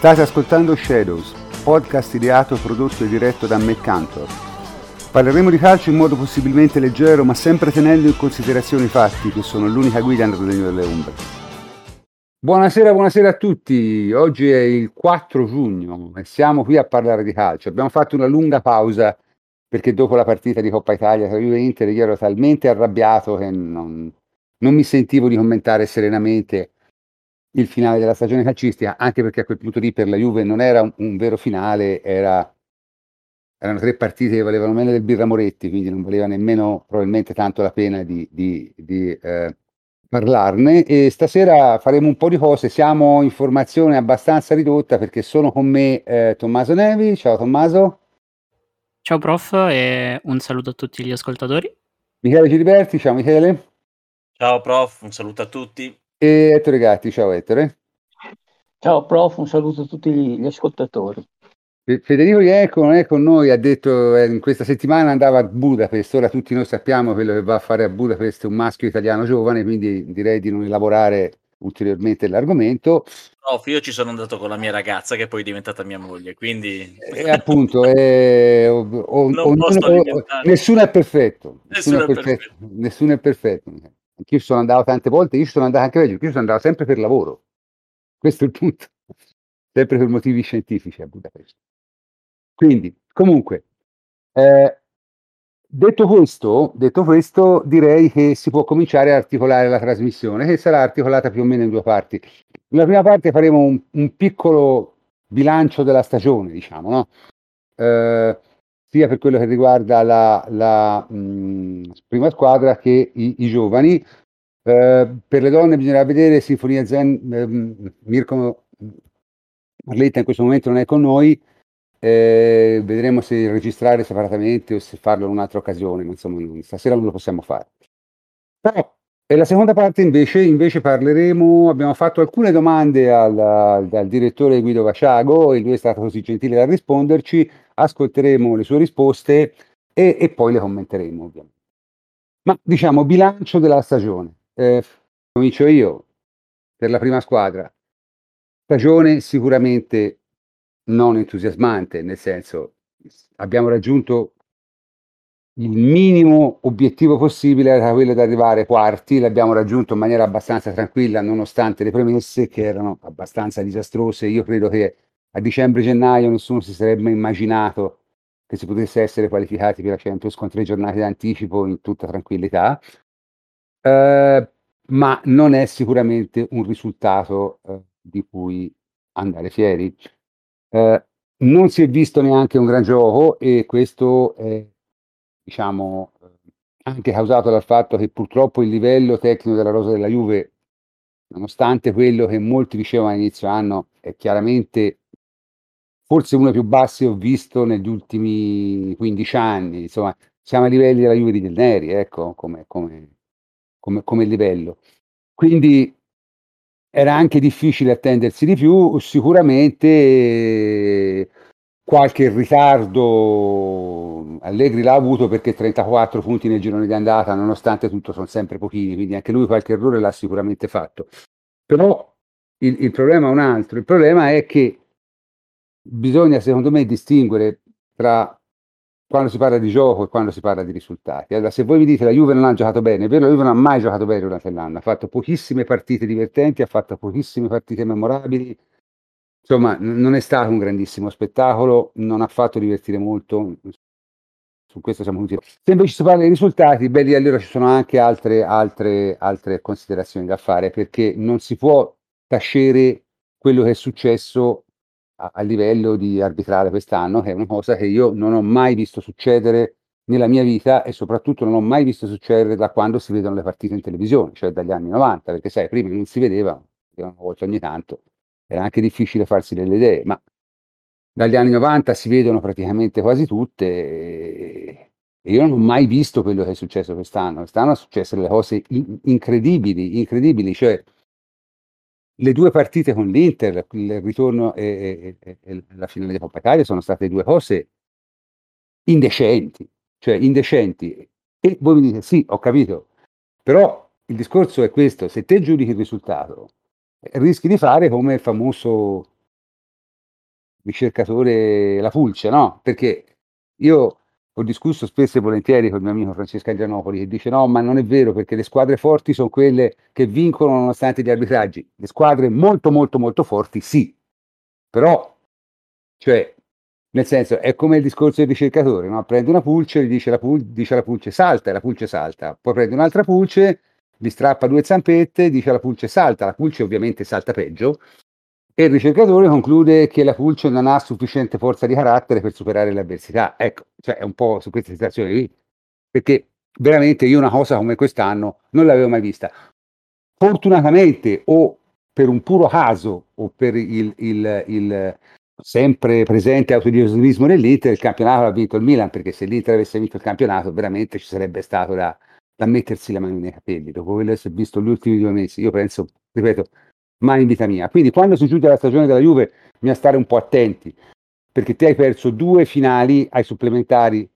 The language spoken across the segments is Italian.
State ascoltando Shadows, podcast ideato, prodotto e diretto da McCantor. Parleremo di calcio in modo possibilmente leggero, ma sempre tenendo in considerazione i fatti, che sono l'unica guida nel regno delle ombre. Buonasera, buonasera a tutti. Oggi è il 4 giugno e siamo qui a parlare di calcio. Abbiamo fatto una lunga pausa perché dopo la partita di Coppa Italia tra Juve e Inter io ero talmente arrabbiato che non, non mi sentivo di commentare serenamente il finale della stagione calcistica, anche perché a quel punto lì per la Juve non era un, un vero finale, era, erano tre partite che valevano meno del Birra Moretti, quindi non valeva nemmeno probabilmente tanto la pena di, di, di eh, parlarne. E stasera faremo un po' di cose, siamo in formazione abbastanza ridotta perché sono con me eh, Tommaso Nevi. Ciao Tommaso. Ciao prof e un saluto a tutti gli ascoltatori. Michele Giliberti, ciao Michele. Ciao prof, un saluto a tutti. E Ettore Gatti, ciao Ettore. Ciao prof, un saluto a tutti gli ascoltatori. Federico Ieco non è con noi, ha detto eh, in questa settimana andava a Budapest, ora tutti noi sappiamo quello che va a fare a Budapest un maschio italiano giovane, quindi direi di non elaborare ulteriormente l'argomento. Prof, io ci sono andato con la mia ragazza che poi è diventata mia moglie, quindi... E appunto, eh, o, o, o, nessuno è perfetto. Nessuno, nessuno è perfetto. perfetto. Nessuno è perfetto. Anch'io sono andato tante volte, io sono andato anche peggio, io sono andato sempre per lavoro. Questo è il punto. Sempre per motivi scientifici a Budapest. Quindi, comunque, eh, detto, questo, detto questo, direi che si può cominciare a articolare la trasmissione, che sarà articolata più o meno in due parti. Nella prima parte faremo un, un piccolo bilancio della stagione, diciamo, no? Eh, sia per quello che riguarda la, la mh, prima squadra che i, i giovani. Eh, per le donne bisognerà vedere Sinfonia Zen, eh, Mirko Marletta in questo momento non è con noi, eh, vedremo se registrare separatamente o se farlo in un'altra occasione, ma insomma stasera non lo possiamo fare. Però e la seconda parte invece, invece, parleremo, abbiamo fatto alcune domande al, al, al direttore Guido Vasciago e lui è stato così gentile da risponderci, ascolteremo le sue risposte e, e poi le commenteremo ovviamente. Ma diciamo bilancio della stagione. Eh, comincio io per la prima squadra. Stagione sicuramente non entusiasmante, nel senso abbiamo raggiunto il minimo obiettivo possibile era quello di arrivare quarti, l'abbiamo raggiunto in maniera abbastanza tranquilla nonostante le premesse che erano abbastanza disastrose. Io credo che a dicembre-gennaio nessuno si sarebbe immaginato che si potesse essere qualificati per la Champions con tre giornate d'anticipo in tutta tranquillità, eh, ma non è sicuramente un risultato eh, di cui andare fieri. Eh, non si è visto neanche un gran gioco e questo è diciamo, anche causato dal fatto che purtroppo il livello tecnico della rosa della Juve, nonostante quello che molti dicevano all'inizio anno, è chiaramente forse uno più bassi ho visto negli ultimi 15 anni. Insomma, siamo a livelli della Juve di Neri, ecco, come, come, come, come livello. Quindi era anche difficile attendersi di più, sicuramente qualche ritardo Allegri l'ha avuto perché 34 punti nel girone di andata, nonostante tutto sono sempre pochini, quindi anche lui qualche errore l'ha sicuramente fatto. Però il, il problema è un altro, il problema è che bisogna secondo me distinguere tra quando si parla di gioco e quando si parla di risultati. Allora, se voi mi dite la Juve non ha giocato bene, è vero, la Juve non ha mai giocato bene durante l'anno, ha fatto pochissime partite divertenti, ha fatto pochissime partite memorabili, Insomma, non è stato un grandissimo spettacolo, non ha fatto divertire molto, su questo siamo tutti. Se invece si parla dei risultati, beh, lì allora ci sono anche altre, altre, altre considerazioni da fare, perché non si può tacere quello che è successo a, livello di arbitrare quest'anno, che è una cosa che io non ho mai visto succedere nella mia vita e soprattutto non ho mai visto succedere da quando si vedono le partite in televisione, cioè dagli anni 90, perché sai, prima non si vedeva, una volta ogni tanto, era anche difficile farsi delle idee, ma dagli anni 90 si vedono praticamente quasi tutte e io non ho mai visto quello che è successo quest'anno. Quest'anno sono successe delle cose in- incredibili, incredibili, cioè le due partite con l'Inter, il ritorno e, e, e la finale di Coppa Italia sono state due cose indecenti, cioè indecenti. E voi mi dite sì, ho capito, però il discorso è questo, se te giudichi il risultato rischi di fare come il famoso ricercatore la pulce, no? Perché io ho discusso spesso e volentieri con il mio amico Francesco Adrianopoli che dice no, ma non è vero perché le squadre forti sono quelle che vincono nonostante gli arbitraggi. Le squadre molto molto molto forti sì, però, cioè, nel senso, è come il discorso del ricercatore, no? prende una pulce, gli dice la, pul- dice la pulce salta e la pulce salta, poi prende un'altra pulce, gli strappa due zampette, dice la pulce salta, la pulce ovviamente salta peggio, e il ricercatore conclude che la pulce non ha sufficiente forza di carattere per superare l'avversità. Ecco, cioè è un po' su queste situazioni lì, perché veramente io una cosa come quest'anno non l'avevo mai vista. Fortunatamente o per un puro caso o per il, il, il sempre presente autodionismo dell'Inter, il campionato l'ha vinto il Milan, perché se l'Inter avesse vinto il campionato veramente ci sarebbe stato da, da mettersi la mano nei capelli. Dopo quello che si è visto gli ultimi due mesi, io penso, ripeto, mai in vita mia. Quindi quando si chiude la stagione della Juve bisogna stare un po' attenti, perché te hai perso due finali ai supplementari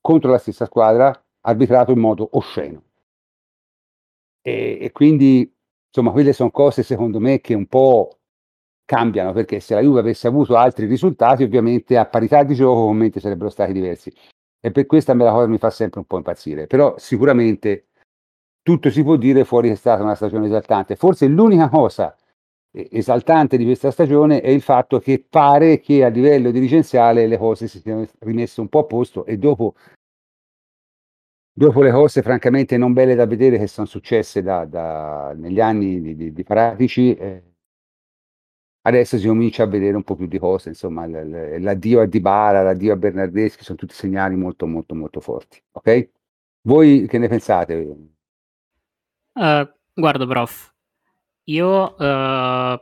contro la stessa squadra, arbitrato in modo osceno. E, e quindi, insomma, quelle sono cose secondo me che un po' cambiano, perché se la Juve avesse avuto altri risultati, ovviamente a parità di gioco commenti sarebbero stati diversi. E per questa me la cosa mi fa sempre un po' impazzire. Però sicuramente tutto si può dire fuori che è stata una stagione esaltante. Forse l'unica cosa esaltante di questa stagione è il fatto che pare che a livello dirigenziale le cose si siano rimesse un po' a posto e dopo, dopo le cose francamente non belle da vedere che sono successe da, da, negli anni di, di, di Paratici, eh, adesso si comincia a vedere un po' più di cose, insomma l'addio a Dybala, l'addio a Bernardeschi sono tutti segnali molto molto molto forti, ok? Voi che ne pensate? Uh, guarda, prof, io uh,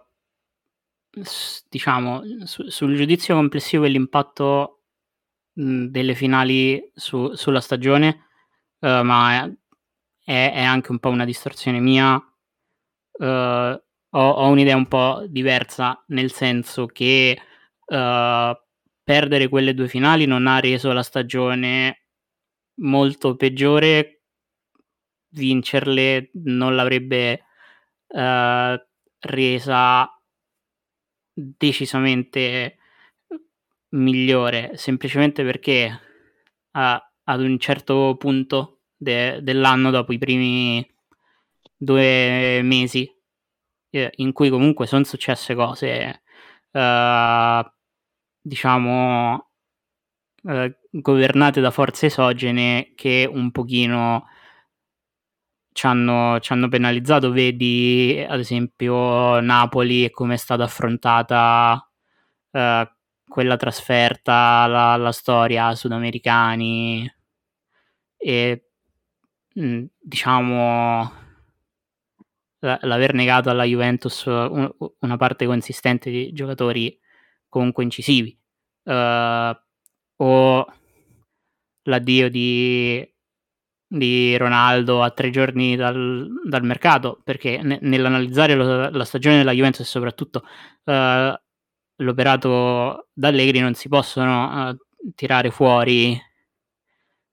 diciamo su, sul giudizio complessivo e l'impatto mh, delle finali su, sulla stagione, uh, ma è, è, anche un po' una distorsione mia. Ho, ho, un'idea un po' diversa, nel senso che perdere quelle due finali non ha reso la stagione molto peggiore vincerle non l'avrebbe uh, resa decisamente migliore, semplicemente perché uh, ad un certo punto de- dell'anno, dopo i primi due mesi, eh, in cui comunque sono successe cose, uh, diciamo, governate da forze esogene che un pochino ci hanno, ci hanno penalizzato, vedi ad esempio Napoli e come è stata affrontata eh, quella trasferta, la, la storia sudamericani e mm, diciamo l'aver negato alla Juventus una parte consistente di giocatori comunque incisivi. Uh, o l'addio di di Ronaldo a tre giorni dal, dal mercato, perché ne, nell'analizzare lo, la stagione della Juventus e soprattutto uh, l'operato da Allegri non si possono uh, tirare fuori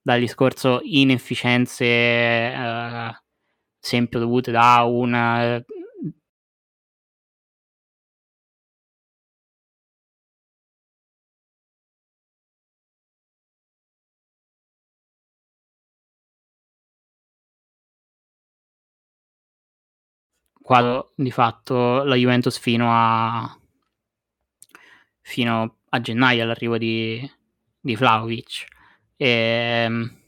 dal discorso inefficienze, uh, esempio dovute da una quadro di fatto la Juventus fino a, fino a gennaio all'arrivo di, di Vlaovic. E, ehm,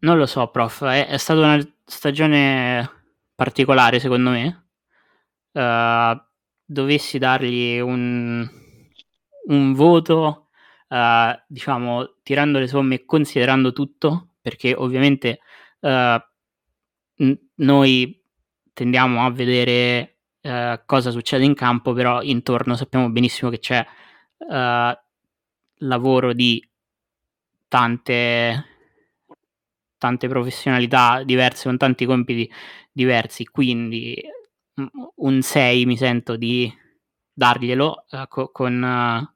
non lo so, prof, è, è, stata una stagione particolare secondo me. Uh, dovessi dargli un, un voto, uh, diciamo, tirando le somme e considerando tutto, perché ovviamente uh, noi tendiamo a vedere uh, cosa succede in campo, però intorno sappiamo benissimo che c'è uh, lavoro di tante, tante professionalità diverse, con tanti compiti diversi, quindi un 6 mi sento di darglielo uh, co- con,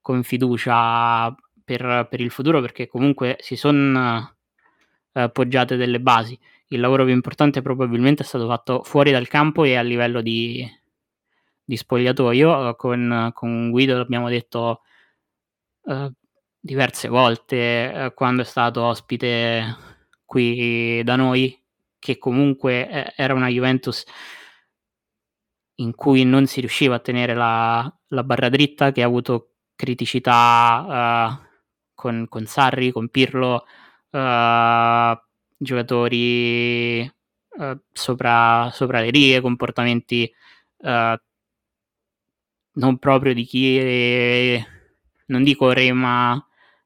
con, fiducia per, per, il futuro perché comunque si sono poggiate delle basi il lavoro più importante probabilmente è stato fatto fuori dal campo e a livello di, di spogliatoio. Con, con Guido l'abbiamo detto uh, diverse volte uh, quando è stato ospite qui da noi, che comunque eh, era una Juventus in cui non si riusciva a tenere la, la barra dritta, che ha avuto criticità uh, con, con, Sarri, con Pirlo, uh, giocatori uh, sopra, sopra, le righe, comportamenti non proprio di chi, non dico rema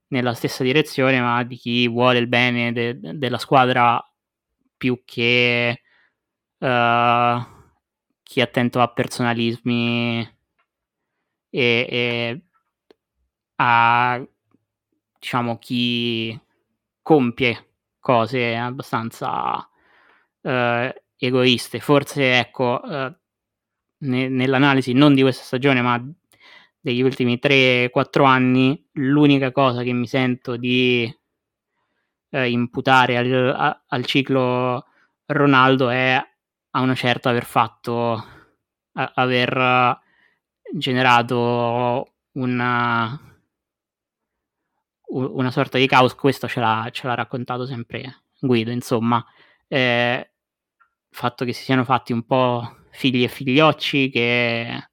nella stessa direzione, ma di chi vuole il bene de, de, della squadra più che chi è attento a personalismi e, e a diciamo chi compie cose abbastanza eh, egoiste. Forse ecco, eh, ne, nell'analisi non di questa stagione, ma degli ultimi 3-4 anni, l'unica cosa che mi sento di eh, imputare al, a, al ciclo Ronaldo è a una certa aver fatto, a, aver generato una, una sorta di caos, questo ce l'ha, ce l'ha raccontato sempre Guido, insomma, eh, il fatto che si siano fatti un po' figli e figliocci, che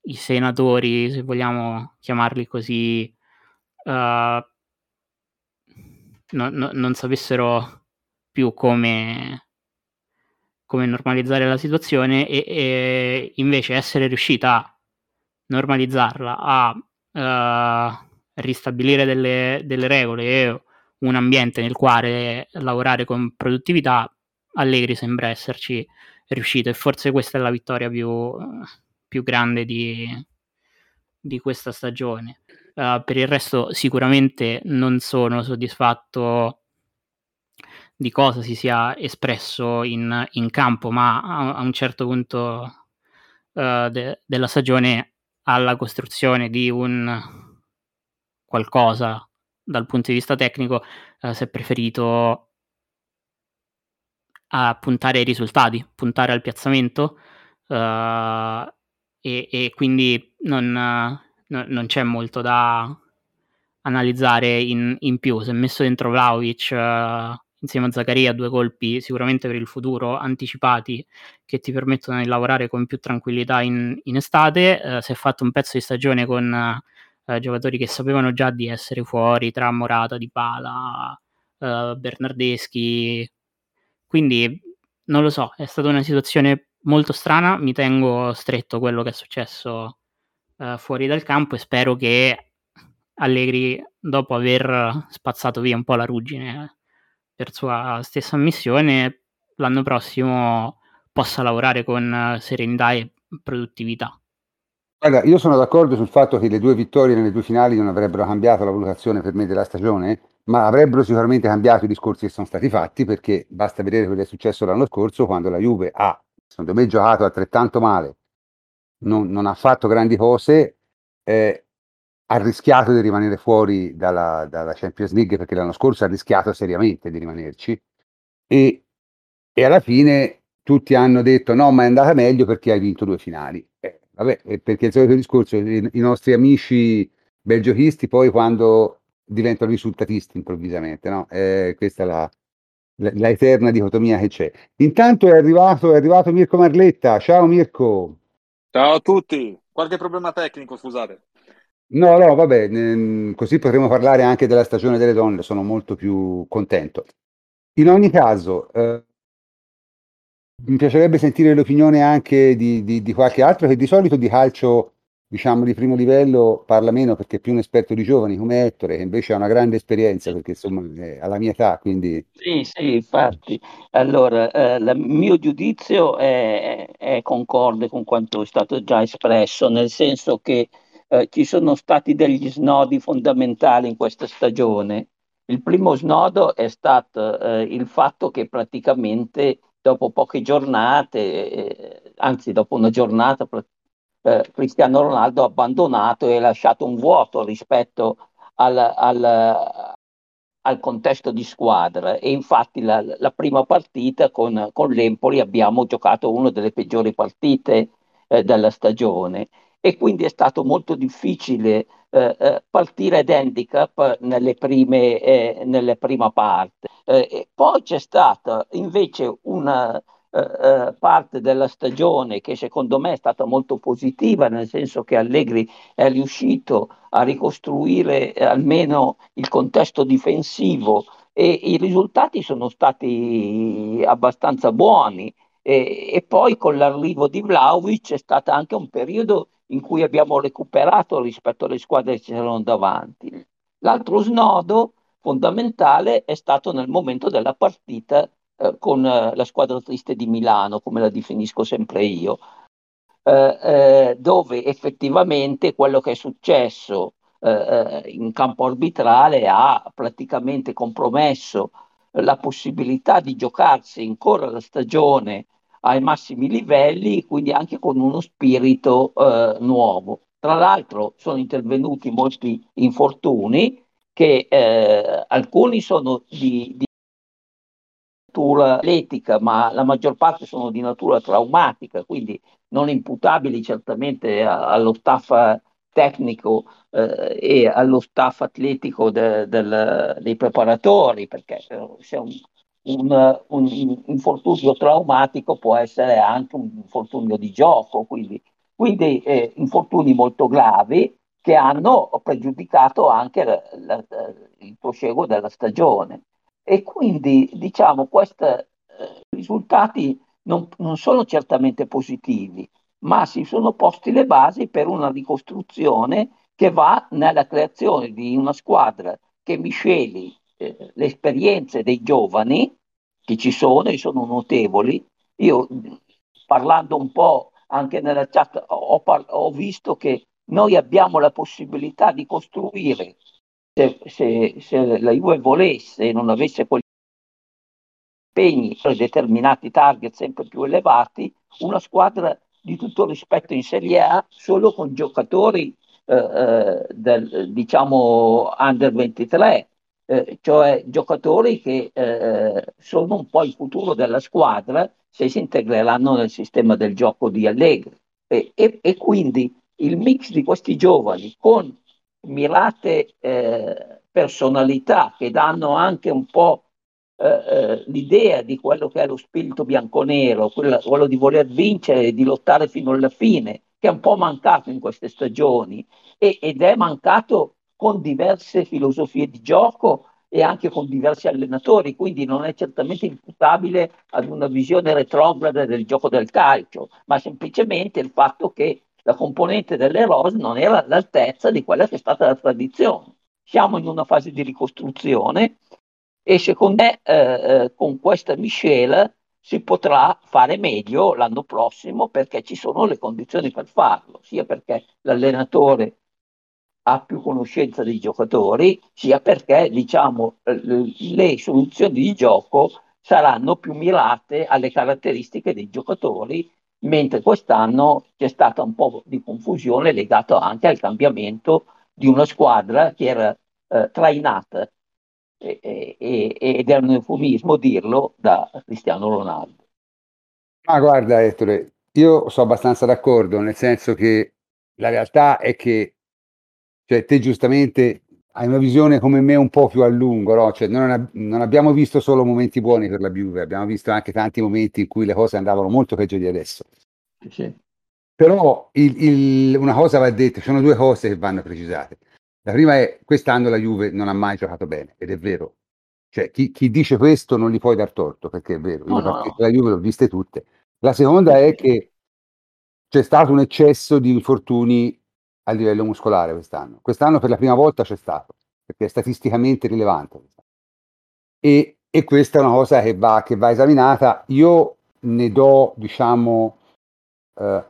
i senatori, se vogliamo chiamarli così, uh, no, no, non sapessero più come, come normalizzare la situazione e, e, invece essere riuscita a normalizzarla, a uh, ristabilire delle, delle regole e un ambiente nel quale lavorare con produttività, Allegri sembra esserci riuscito e forse questa è la vittoria più, più grande di, di, questa stagione. Uh, per il resto sicuramente non sono soddisfatto di cosa si sia espresso in, in campo, ma a, a, un certo punto uh, de, della stagione alla costruzione di un qualcosa dal punto di vista tecnico, uh, si è preferito a puntare ai risultati, puntare al piazzamento uh, e, e, quindi non, no, non, c'è molto da analizzare in, in, più. Si è messo dentro Vlaovic uh, insieme a Zaccaria due colpi sicuramente per il futuro anticipati che ti permettono di lavorare con più tranquillità in, in estate. Uh, si è fatto un pezzo di stagione con giocatori che sapevano già di essere fuori tra Morata, Di Pala, Bernardeschi, quindi non lo so, è stata una situazione molto strana, mi tengo stretto quello che è successo uh, fuori dal campo e spero che Allegri, dopo aver spazzato via un po' la ruggine per sua stessa ammissione, l'anno prossimo possa lavorare con serenità e produttività. Guarda, io sono d'accordo sul fatto che le due vittorie nelle due finali non avrebbero cambiato la valutazione per me della stagione, ma avrebbero sicuramente cambiato i discorsi che sono stati fatti, perché basta vedere quello che è successo l'anno scorso, quando la Juve ha, secondo me, giocato altrettanto male, non, non ha fatto grandi cose, eh, ha rischiato di rimanere fuori dalla, dalla, Champions League, perché l'anno scorso ha rischiato seriamente di rimanerci, e, e, alla fine tutti hanno detto no, ma è andata meglio perché hai vinto due finali. Eh, vabbè, perché il solito discorso, i, i nostri amici belgiochisti poi quando diventano risultatisti improvvisamente, no? Eh, questa è la, la, la, eterna dicotomia che c'è. Intanto è arrivato, è arrivato Mirko Marletta. Ciao Mirko. Ciao a tutti. Qualche problema tecnico, scusate. No, no, vabbè, ne, così potremo parlare anche della stagione delle donne, sono molto più contento. In ogni caso, eh, mi piacerebbe sentire l'opinione anche di, di, di, qualche altro che di solito di calcio diciamo di primo livello parla meno perché è più un esperto di giovani come Ettore che invece ha una grande esperienza perché insomma è alla mia età quindi sì sì infatti. Allora eh, il mio giudizio è, è, concorde con quanto è stato già espresso nel senso che eh, ci sono stati degli snodi fondamentali in questa stagione. Il primo snodo è stato eh, il fatto che praticamente dopo poche giornate eh, anzi dopo una giornata eh, Cristiano Ronaldo ha abbandonato e lasciato un vuoto rispetto al, al, al contesto di squadra. E infatti la, la prima partita con, con, l'Empoli abbiamo giocato una delle peggiori partite eh, della stagione. E quindi è stato molto difficile eh, eh partire ad handicap nelle prime, eh, nelle prima parte. Eh, poi c'è stata invece una eh, parte della stagione che secondo me è stata molto positiva, nel senso che Allegri è riuscito a ricostruire almeno il contesto difensivo e i risultati sono stati abbastanza buoni. E, e poi con l'arrivo di Vlaovic c'è stato anche un periodo in cui abbiamo recuperato rispetto alle squadre che c'erano davanti. L'altro snodo fondamentale è stato nel momento della partita eh, con eh, la squadra triste di Milano, come la definisco sempre io, eh, eh dove effettivamente quello che è successo eh, in campo arbitrale ha praticamente compromesso la possibilità di giocarsi ancora la stagione ai massimi livelli, quindi anche con uno spirito eh, nuovo. Tra l'altro sono intervenuti molti infortuni che eh, alcuni sono di, di natura atletica, ma la maggior parte sono di natura traumatica, quindi non imputabili certamente allo staff tecnico eh, e allo staff atletico de, del, dei preparatori, perché se un, un, un, infortunio traumatico può essere anche un infortunio di gioco, quindi, quindi eh, infortuni molto gravi che hanno pregiudicato anche la, la, il prosieguo della stagione. E quindi diciamo questi eh, risultati non, non sono certamente positivi, ma si sono posti le basi per una ricostruzione che va nella creazione di una squadra che misceli eh, le esperienze dei giovani che ci sono e sono notevoli. Io parlando un po' anche nella chat ho, par- ho visto che noi abbiamo la possibilità di costruire, se, se, se la Juve volesse e non avesse quegli impegni per determinati target sempre più elevati, una squadra di tutto rispetto in Serie A solo con giocatori eh, eh del, diciamo under 23, eh, cioè giocatori che eh, sono un po' il futuro della squadra se si integreranno nel sistema del gioco di Allegri. E, e, e quindi il mix di questi giovani con mirate eh, personalità che danno anche un po' Eh, eh, l'idea di quello che è lo spirito bianconero, quello, quello di voler vincere e di lottare fino alla fine, che è un po' mancato in queste stagioni e, ed è mancato con diverse filosofie di gioco e anche con diversi allenatori, quindi non è certamente imputabile ad una visione retrograda del gioco del calcio, ma semplicemente il fatto che la componente delle rose non era all'altezza di quella che è stata la tradizione. Siamo in una fase di ricostruzione e secondo me eh, eh, con questa miscela si potrà fare meglio l'anno prossimo perché ci sono le condizioni per farlo, sia perché l'allenatore ha più conoscenza dei giocatori, sia perché diciamo, le soluzioni di gioco saranno più mirate alle caratteristiche dei giocatori, mentre quest'anno c'è stata un po' di confusione legata anche al cambiamento di una squadra che era eh, trainata e, e, ed è un eufemismo dirlo da Cristiano Ronaldo. Ma guarda Ettore, io sono abbastanza d'accordo, nel senso che la realtà è che cioè, te giustamente hai una visione come me un po' più a lungo, no? cioè, non, ab- non, abbiamo visto solo momenti buoni per la Juve, abbiamo visto anche tanti momenti in cui le cose andavano molto peggio di adesso. Sì. Però il, il, una cosa va detta, ci sono due cose che vanno precisate. La prima è quest'anno la Juve non ha mai giocato bene, ed è vero. Cioè, chi, chi dice questo non gli puoi dar torto, perché è vero. No, no. la Juve l'ho viste tutte. La seconda è che c'è stato un eccesso di infortuni a livello muscolare quest'anno. Quest'anno per la prima volta c'è stato, perché è statisticamente rilevante. E, e questa è una cosa che va, che va esaminata. Io ne do, diciamo, eh,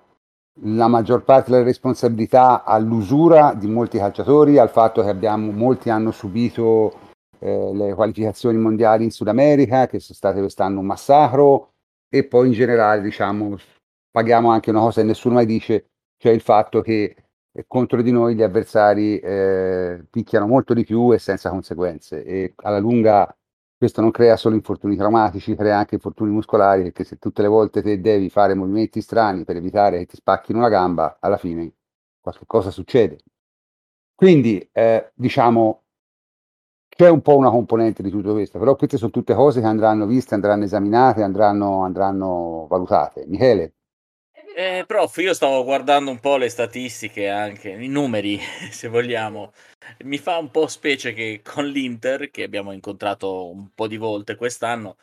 la maggior parte della responsabilità all'usura di molti calciatori, al fatto che abbiamo, molti hanno subito eh, le qualificazioni mondiali in Sud America, che sono state quest'anno un massacro, e poi in generale diciamo, paghiamo anche una cosa che nessuno mai dice, cioè il fatto che contro di noi gli avversari eh, picchiano molto di più e senza conseguenze e alla lunga questo non crea solo infortuni traumatici, crea anche infortuni muscolari, perché se tutte le volte te devi fare movimenti strani per evitare che ti spacchino una gamba, alla fine qualche cosa succede. Quindi, eh, diciamo, c'è un po' una componente di tutto questo, però queste sono tutte cose che andranno viste, andranno esaminate, andranno, andranno valutate. Michele? Eh, prof, io stavo guardando un po' le statistiche anche, i numeri, se vogliamo. Mi fa un po' specie che con l'Inter, che abbiamo incontrato un po' di volte quest'anno,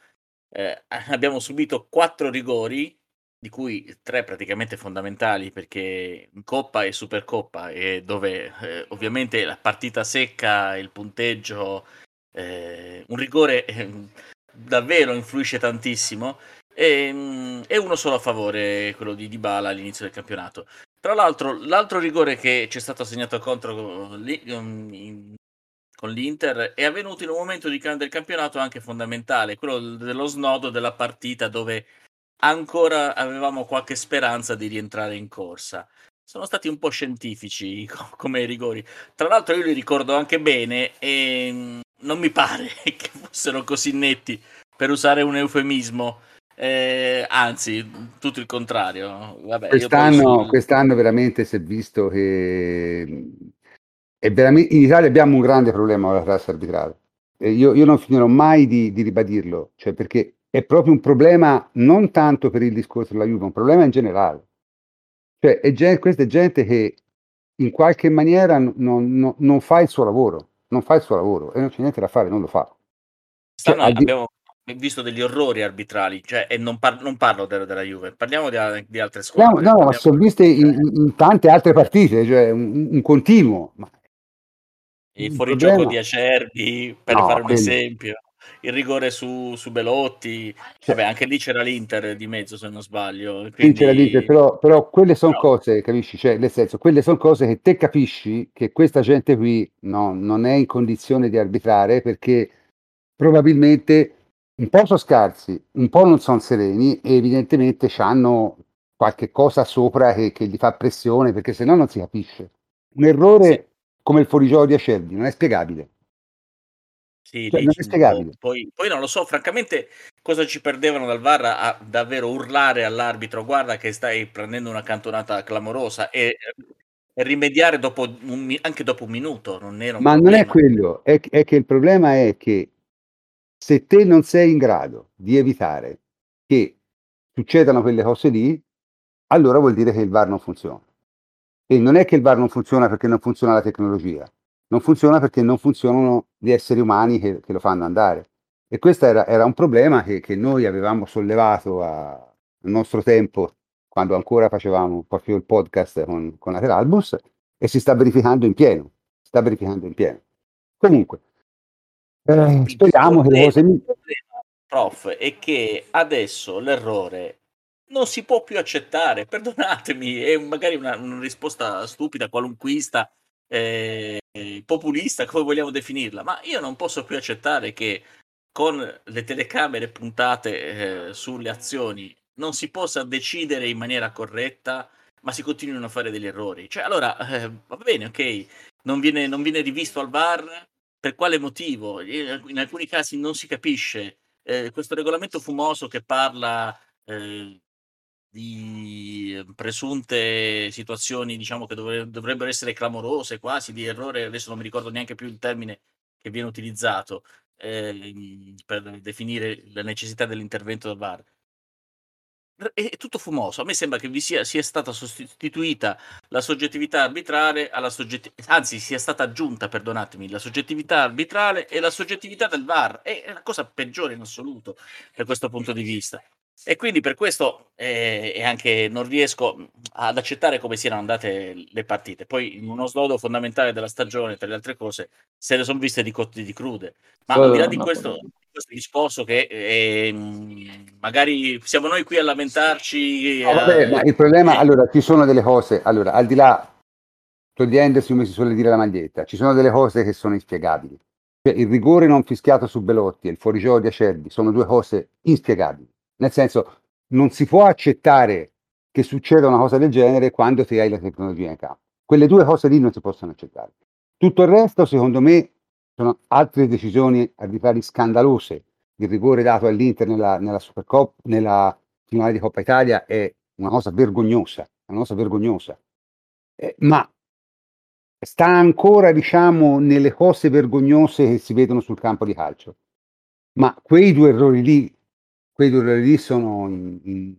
eh, abbiamo subito quattro rigori, di cui tre praticamente fondamentali, perché in Coppa e Supercoppa, e dove eh, ovviamente la partita secca, il punteggio, eh, un rigore eh, davvero influisce tantissimo e, ehm, e, uno solo a favore, quello di Dybala all'inizio del campionato. Tra l'altro, l'altro rigore che ci è stato assegnato contro um, con l'Inter è avvenuto in un momento del campionato anche fondamentale, quello dello snodo della partita dove ancora avevamo qualche speranza di rientrare in corsa. Sono stati un po' scientifici come rigori. Tra l'altro io li ricordo anche bene e non mi pare che fossero così netti per usare un eufemismo eh, anzi, tutto il contrario. Vabbè, quest'anno, poi... quest'anno, veramente si è visto che è veramente... in Italia abbiamo un grande problema con la classe arbitrale. Io, io, non finirò mai di, di, ribadirlo, cioè perché è proprio un problema non tanto per il discorso della Juve, un problema in generale. Cioè, è gente, questa è gente che in qualche maniera non, non, non, fa il suo lavoro, non fa il suo lavoro e non c'è niente da fare, non lo fa. Cioè, abbiamo, visto degli orrori arbitrali, cioè, e non, par- non parlo della, della, Juve, parliamo di, di altre squadre. No, no ma sono viste in, in, tante altre partite, cioè un, un continuo. Ma... Il fuorigioco problema... di Acerbi, per no, fare un quelli... esempio, il rigore su, su Belotti, cioè, vabbè, anche lì c'era l'Inter di mezzo, se non sbaglio. Quindi... c'era l'Inter, però, però quelle sono però... cose, capisci? Cioè, nel senso, quelle sono cose che te capisci che questa gente qui no, non è in condizione di arbitrare perché probabilmente un po' sono scarsi, un po' non sono sereni e evidentemente hanno qualche cosa sopra che, che, gli fa pressione perché se no non si capisce. Un errore sì. come il fuorigioco di Acerbi non è spiegabile. Sì, cioè, non è spiegabile. Poi, poi, non lo so, francamente, cosa ci perdevano dal VAR a davvero urlare all'arbitro: guarda che stai prendendo una cantonata clamorosa e, e rimediare dopo un, anche dopo un minuto. Non era un Ma problema. non è quello, è, è che il problema è che se te non sei in grado di evitare che succedano quelle cose lì, allora vuol dire che il VAR non funziona. E non è che il VAR non funziona perché non funziona la tecnologia, non funziona perché non funzionano gli esseri umani che, che lo fanno andare. E questo era, era un problema che, che, noi avevamo sollevato a, al nostro tempo, quando ancora facevamo proprio il podcast con, con Lateralbus, e si sta verificando in pieno. Sta verificando in pieno. Comunque, eh, speriamo che le cose... Problema, prof, è che adesso l'errore non si può più accettare, perdonatemi, è magari una, una risposta stupida, qualunquista, eh, populista, come vogliamo definirla, ma io non posso più accettare che con le telecamere puntate eh, sulle azioni non si possa decidere in maniera corretta, ma si continuino a fare degli errori. Cioè, allora, eh, va bene, ok, non viene, non viene rivisto al VAR, per quale motivo? In alcuni casi non si capisce. Eh, questo regolamento fumoso che parla eh, di ehm, presunte situazioni, diciamo, che dovre- dovrebbero essere clamorose, quasi di errore, adesso non mi ricordo neanche più il termine che viene utilizzato eh, per definire la necessità dell'intervento del VAR è tutto fumoso. A me sembra che vi sia, sia stata sostituita la soggettività arbitrale alla soggettività, anzi, sia stata aggiunta, perdonatemi, la soggettività arbitrale e la soggettività del VAR. È la cosa peggiore in assoluto da questo punto di vista. E quindi per questo eh, anche non riesco ad accettare come siano andate le partite. Poi in uno snodo fondamentale della stagione, tra le altre cose, se ne sono viste di cotte e di crude. Ma al di là di questo, questo discorso che eh, magari siamo noi qui a lamentarci. No, vabbè, ma il problema, eh. allora, ci sono delle cose, allora, al di là, togliendosi come si suole dire la maglietta, ci sono delle cose che sono inspiegabili. Cioè, il rigore non fischiato su Belotti e il fuorigioco di Acerbi sono due cose inspiegabili. Nel senso, non si può accettare che succeda una cosa del genere quando ti hai la tecnologia in campo. Quelle due cose lì non si possono accettare. Tutto il resto, secondo me, sono altre decisioni arbitrali scandalose. Il rigore dato all'Inter nella, nella Supercoppa, nella finale di Coppa Italia è una cosa vergognosa, una cosa vergognosa. Eh, ma sta ancora, diciamo, nelle cose vergognose che si vedono sul campo di calcio. Ma quei due errori lì, quei due errori lì sono in, in,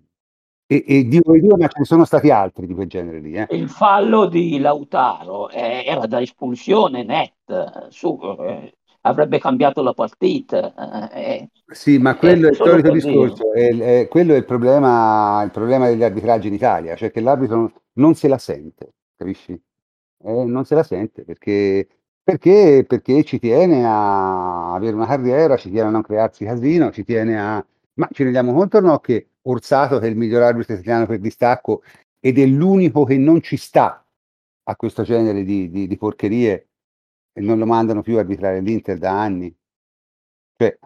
e, e di due, ma ce ne sono stati altri di quel genere lì. Eh. Il fallo di Lautaro eh, era da espulsione net, su, eh, avrebbe cambiato la partita. Eh, sì, ma quello è il solito discorso, è, è, quello è il problema, il problema degli arbitraggi in Italia, cioè che l'arbitro non, non se la sente, capisci? Eh, non se la sente perché, perché, perché ci tiene a avere una carriera, ci tiene a non crearsi casino, ci tiene a... Ma ci rendiamo conto o no che Orsato, che è il miglior arbitro italiano per distacco ed è l'unico che non ci sta a questo genere di, di, di porcherie e non lo mandano più a arbitrare l'Inter da anni. Cioè,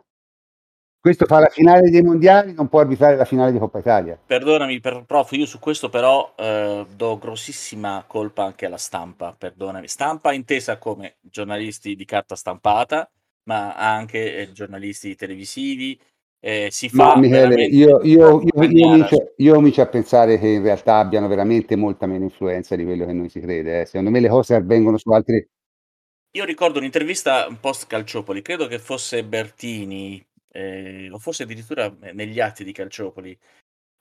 questo fa la finale dei mondiali, non può arbitrare la finale di Coppa Italia. Perdonami, per, prof, io su questo però eh, do grossissima colpa anche alla stampa, perdonami. Stampa intesa come giornalisti di carta stampata, ma anche eh, giornalisti televisivi, eh, si fa Ma Michele, io, io, io, io, comincio, io comincio a pensare che in realtà abbiano veramente molta meno influenza di quello che non si crede. eh. Secondo me le cose avvengono su altri... Io ricordo un'intervista post Calciopoli, credo che fosse Bertini, eh, o forse addirittura negli atti di Calciopoli,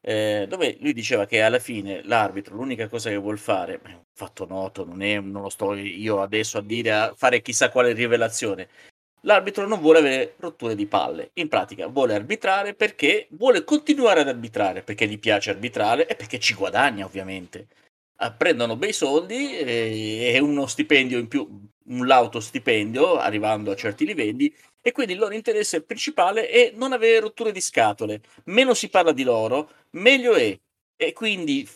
eh, dove lui diceva che alla fine l'arbitro l'unica cosa che vuol fare, fatto noto, non, è, non lo sto io adesso a dire, a fare chissà quale rivelazione, L'arbitro non vuole avere rotture di palle, in pratica vuole arbitrare perché vuole continuare ad arbitrare, perché gli piace arbitrare e perché ci guadagna ovviamente. Ah, prendono bei soldi e uno stipendio in più, un lauto stipendio arrivando a certi livelli e quindi il loro interesse principale è non avere rotture di scatole. Meno si parla di loro, meglio è. E quindi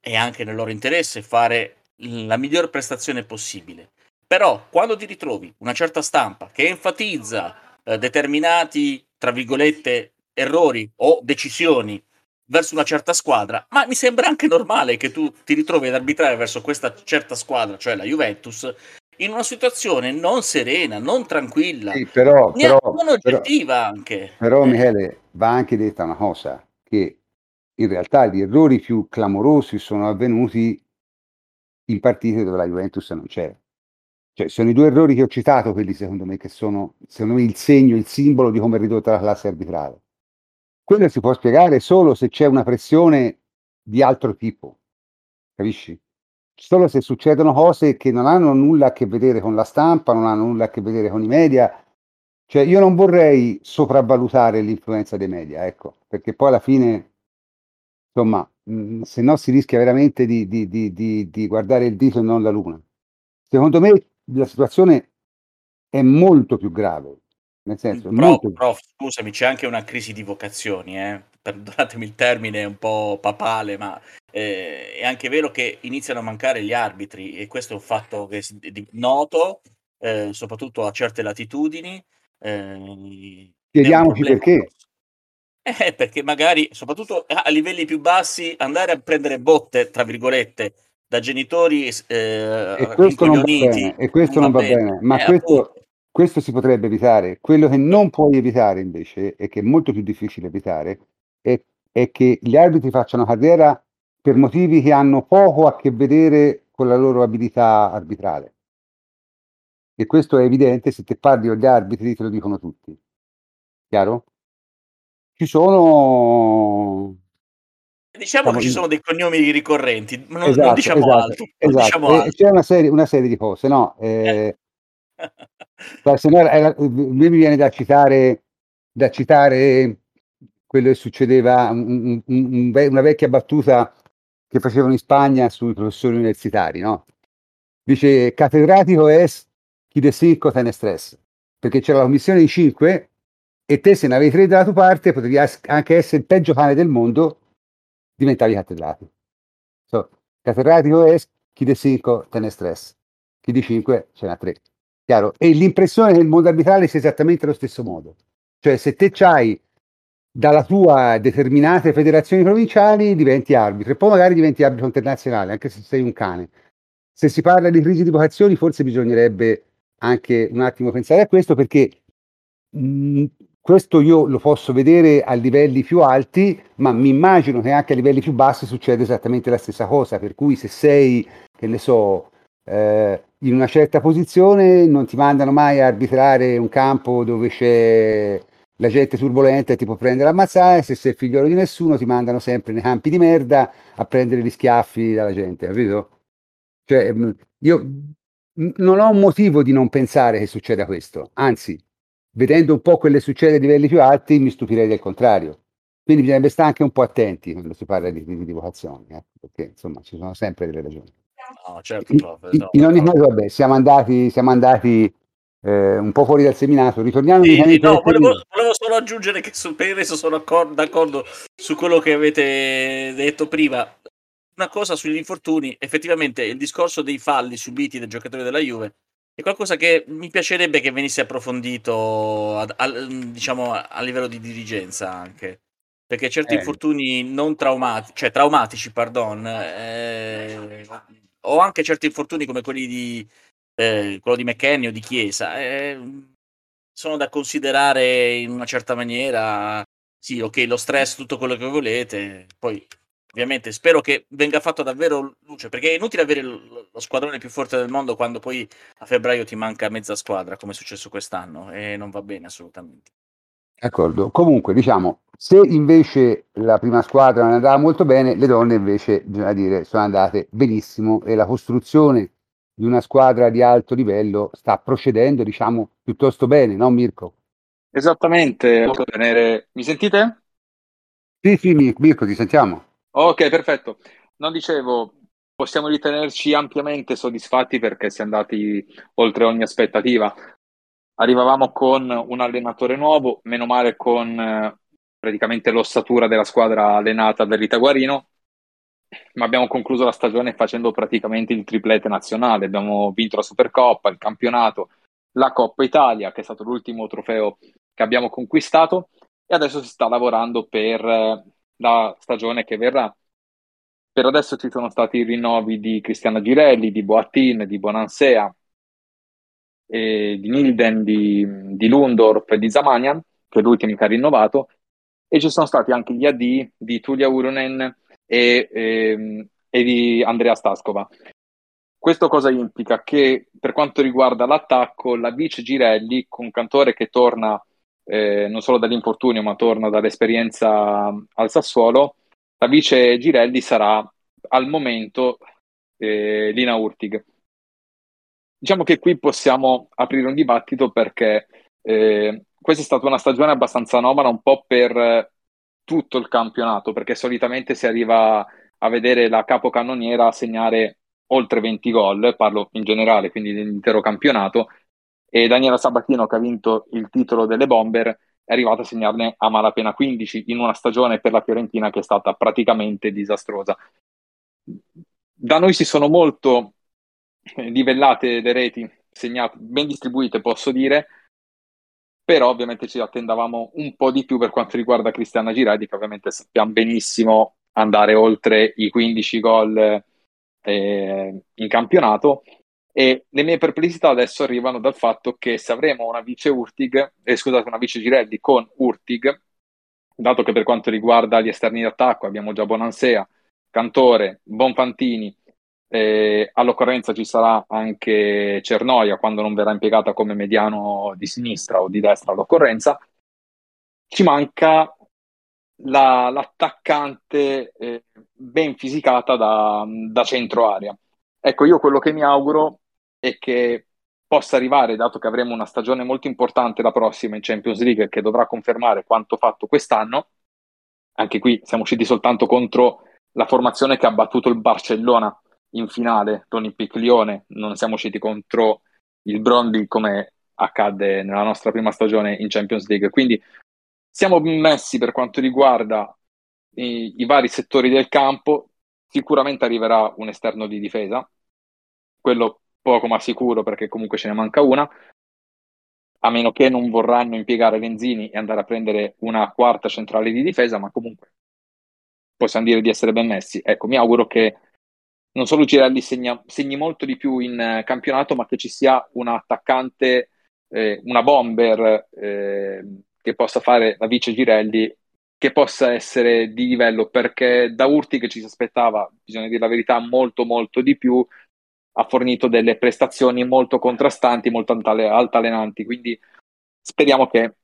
è anche nel loro interesse fare la miglior prestazione possibile. Però quando ti ritrovi una certa stampa che enfatizza eh, determinati, tra virgolette, errori o decisioni verso una certa squadra, ma mi sembra anche normale che tu ti ritrovi ad arbitrare verso questa certa squadra, cioè la Juventus, in una situazione non serena, non tranquilla, sì, però, però, non oggettiva però, anche. Però eh. Michele, va anche detta una cosa, che in realtà gli errori più clamorosi sono avvenuti in partite dove la Juventus non c'è. Cioè, sono i due errori che ho citato, quelli secondo me, che sono me il segno, il simbolo di come è ridotta la classe arbitrale. Quello si può spiegare solo se c'è una pressione di altro tipo, capisci? Solo se succedono cose che non hanno nulla a che vedere con la stampa, non hanno nulla a che vedere con i media. Cioè, io non vorrei sopravvalutare l'influenza dei media, ecco, perché poi alla fine, insomma, mh, se no si rischia veramente di, di, di, di guardare il dito e non la luna. Secondo me la situazione è molto più grave. Nel senso, prof, molto... prof, scusami, c'è anche una crisi di vocazioni, eh? perdonatemi il termine un po' papale, ma eh, è anche vero che iniziano a mancare gli arbitri e questo è un fatto che è noto, eh, soprattutto a certe latitudini. Eh, Chiediamoci perché. Eh, perché magari, soprattutto a livelli più bassi, andare a prendere botte, tra virgolette, da genitori eh, e questo non va bene, e questo non va bene, bene. ma eh, questo, questo, si potrebbe evitare. Quello che non puoi evitare invece, e che è molto più difficile evitare, è, è che gli arbitri facciano carriera per motivi che hanno poco a che vedere con la loro abilità arbitrale. E questo è evidente, se te parli con gli arbitri te lo dicono tutti. Chiaro? Ci sono Diciamo che ci sono dei cognomi ricorrenti, non, esatto, non diciamo esatto, altro. Non esatto. diciamo altro. C'è una serie, una serie, di cose, no? Eh, se no era, mi viene da citare, da citare quello che succedeva, un, un, un, una vecchia battuta che facevano in Spagna sui professori universitari, no? Dice, cattedratico es chi de cinco te ne stress, perché c'era la commissione di cinque e te se ne avevi tre dalla tua parte potevi anche essere il peggio cane del mondo diventavi cattedratico. So, cattedratico è chi di 5 te ne stress, chi di 5 ce n'ha 3. Chiaro? E l'impressione che il mondo arbitrale sia esattamente allo stesso modo. Cioè, se te c'hai dalla tua determinate federazioni provinciali, diventi arbitro, e poi magari diventi arbitro internazionale, anche se sei un cane. Se si parla di crisi di vocazioni, forse bisognerebbe anche un attimo pensare a questo perché mh, mhmm, questo io lo posso vedere a livelli più alti, ma mi immagino che anche a livelli più bassi succede esattamente la stessa cosa, per cui se sei, che ne so, eh, in una certa posizione non ti mandano mai a arbitrare un campo dove c'è la gente turbolenta e ti può prendere ammazzare, se sei figliolo di nessuno ti mandano sempre nei campi di merda a prendere gli schiaffi dalla gente, capito? Cioè, mm, io non ho motivo di non pensare che succeda questo, anzi, vedendo un po' quello che succede a livelli più alti mi stupirei del contrario. Quindi bisogna stare anche un po' attenti quando si parla di, di, di vocazioni, eh? perché insomma ci sono sempre delle ragioni. No, certo, prof, in, in, ogni caso, vabbè, siamo andati, siamo andati eh, un po' fuori dal seminato. Ritorniamo sì, sì, no, volevo, volevo, solo aggiungere che su, per il resto sono accordo, d'accordo su quello che avete detto prima. Una cosa sugli infortuni, effettivamente il discorso dei falli subiti dai giocatori della Juve è qualcosa che mi piacerebbe che venisse approfondito a, a, diciamo, a livello di dirigenza anche perché certi eh. infortuni non traumatici, cioè traumatici, pardon, eh, o anche certi infortuni come quelli di eh, quello di McKenny o di Chiesa, eh, sono da considerare in una certa maniera. Sì, ok, lo stress, tutto quello che volete, poi ovviamente spero che venga fatto davvero luce, perché è inutile avere lo, lo squadrone più forte del mondo quando poi a febbraio ti manca mezza squadra, come è successo quest'anno, e non va bene assolutamente. D'accordo. Comunque, diciamo, se invece la prima squadra non andava molto bene, le donne invece, bisogna dire, sono andate benissimo e la costruzione di una squadra di alto livello sta procedendo, diciamo, piuttosto bene, no Mirko? Esattamente, mi sentite? Sì, sì, Mirko, ti sentiamo. Ok, perfetto. Non dicevo, possiamo ritenerci ampiamente soddisfatti perché si è andati oltre ogni aspettativa. Arrivavamo con un allenatore nuovo, meno male con eh, praticamente l'ossatura della squadra allenata da Rita Guarino, ma abbiamo concluso la stagione facendo praticamente il triplete nazionale. Abbiamo vinto la Supercoppa, il campionato, la Coppa Italia, che è stato l'ultimo trofeo che abbiamo conquistato, e adesso si sta lavorando per eh, la stagione che verrà. Per adesso ci sono stati i rinnovi di Cristiana Girelli, di Boattin, di Bonansea, di Nilden, di, di e di Zamanian, che è l'ultimo che ha rinnovato, e ci sono stati anche gli AD di Tulia Urunen e, e, ehm, e di Andrea Staskova. Questo cosa implica? Che per quanto riguarda l'attacco, la vice Girelli, con Cantore che torna eh, non solo dall'infortunio, ma torna dall'esperienza al Sassuolo, la vice Girelli sarà al momento eh, Lina Urtig. Diciamo che qui possiamo aprire un dibattito perché eh, questa è stata una stagione abbastanza anomala un po' per tutto il campionato, perché solitamente si arriva a vedere la capocannoniera segnare oltre 20 gol, parlo in generale, quindi dell'intero campionato, e Daniela Sabatino, che ha vinto il titolo delle Bomber, è arrivata a segnarne a malapena 15 in una stagione per la Fiorentina che è stata praticamente disastrosa. Da noi si sono molto livellate le reti, segnate, ben distribuite posso dire, però ovviamente ci attendavamo un po' di più per quanto riguarda Cristiana Girardi, che ovviamente sappiamo benissimo andare oltre i 15 gol eh, in campionato. E le mie perplessità adesso arrivano dal fatto che se avremo una vice Urtig, eh, scusate, una vice Girelli con Urtig, dato che per quanto riguarda gli esterni d'attacco abbiamo già Bonansea, Cantore, Bonfantini, eh, all'occorrenza ci sarà anche Cernoia quando non verrà impiegata come mediano di sinistra o di destra all'occorrenza. Ci manca la, l'attaccante eh, ben fisicata da, da centro area. Ecco, io quello che mi auguro è che possa arrivare, dato che avremo una stagione molto importante la prossima in Champions League che dovrà confermare quanto fatto quest'anno. Anche qui siamo usciti soltanto contro la formazione che ha battuto il Barcellona in finale l'Olympique Lione, non siamo usciti contro il Brondi come accadde nella nostra prima stagione in Champions League. Quindi siamo messi per quanto riguarda i, i vari settori del campo. Sicuramente arriverà un esterno di difesa, quello poco ma sicuro perché comunque ce ne manca una, a meno che non vorranno impiegare Lenzini e andare a prendere una quarta centrale di difesa, ma comunque possiamo dire di essere ben messi. Ecco, mi auguro che non solo Girelli segna, segni molto di più in eh, campionato, ma che ci sia un attaccante, eh, una bomber eh, che possa fare la vice Girelli, che possa essere di livello, perché da Urti che ci si aspettava, bisogna dire la verità, molto molto di più, ha fornito delle prestazioni molto contrastanti, molto altalenanti, quindi speriamo che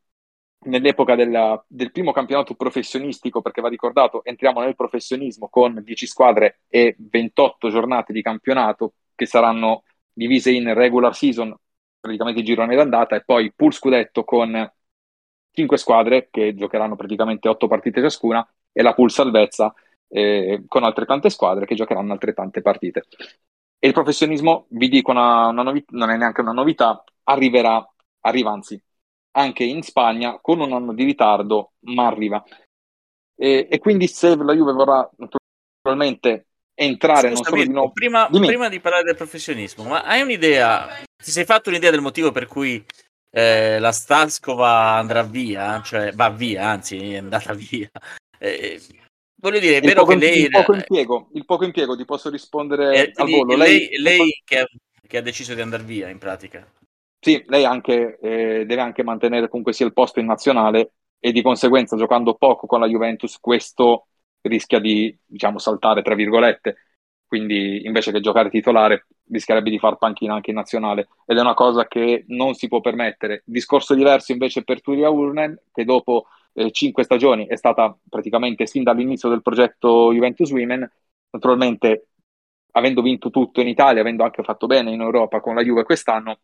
nell'epoca della, del primo campionato professionistico, perché va ricordato, entriamo nel professionismo con 10 squadre e 28 giornate di campionato che saranno divise in regular season, praticamente girone d'andata, e poi pool scudetto con 5 squadre che giocheranno praticamente 8 partite ciascuna e la pool salvezza eh, con altrettante squadre che giocheranno altrettante partite. E il professionismo, vi dico una, una novità, non è neanche una novità, arriverà, arriva anzi anche in Spagna con un anno di ritardo, ma arriva. E, e quindi se la Juve vorrà naturalmente entrare non solo di nuovo... Prima, prima, di parlare del professionismo, ma hai un'idea, ti sei fatto un'idea del motivo per cui eh, la Staskova andrà via, cioè va via, anzi è andata via. Eh, voglio dire, è il vero che lei... Il poco, impiego, il poco impiego, ti posso rispondere eh, al volo. Lei, lei, lei che, ha, che ha deciso di andare via in pratica. Sì, lei anche, eh, deve anche mantenere comunque sia il posto in nazionale e di conseguenza giocando poco con la Juventus questo rischia di diciamo saltare tra virgolette quindi invece che giocare titolare rischierebbe di far panchina anche in nazionale ed è una cosa che non si può permettere discorso diverso invece per Turia Urnen che dopo eh, cinque stagioni è stata praticamente sin dall'inizio del progetto Juventus Women naturalmente avendo vinto tutto in Italia avendo anche fatto bene in Europa con la Juve quest'anno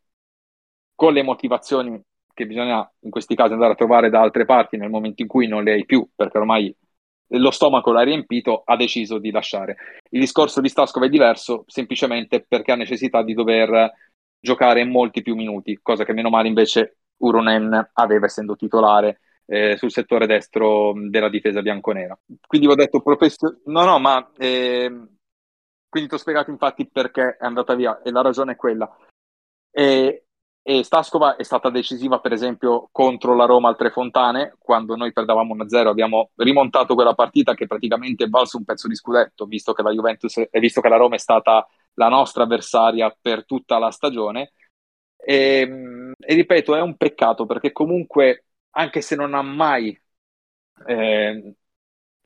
con le motivazioni che bisogna in questi casi andare a trovare da altre parti nel momento in cui non le hai più, perché ormai lo stomaco l'ha riempito, ha deciso di lasciare. Il discorso di Staskov è diverso semplicemente perché ha necessità di dover giocare molti più minuti, cosa che meno male invece Uronen aveva essendo titolare eh, sul settore destro della difesa bianconera. Quindi ho detto professio... No, no, ma eh, quindi ti ho spiegato infatti perché è andata via e la ragione è quella. E e Staskova è stata decisiva per esempio contro la Roma al Tre Fontane quando noi perdavamo 1-0 abbiamo rimontato quella partita che praticamente è valso un pezzo di scudetto visto che la Juventus e visto che la Roma è stata la nostra avversaria per tutta la stagione e, e ripeto è un peccato perché comunque anche se non ha mai eh,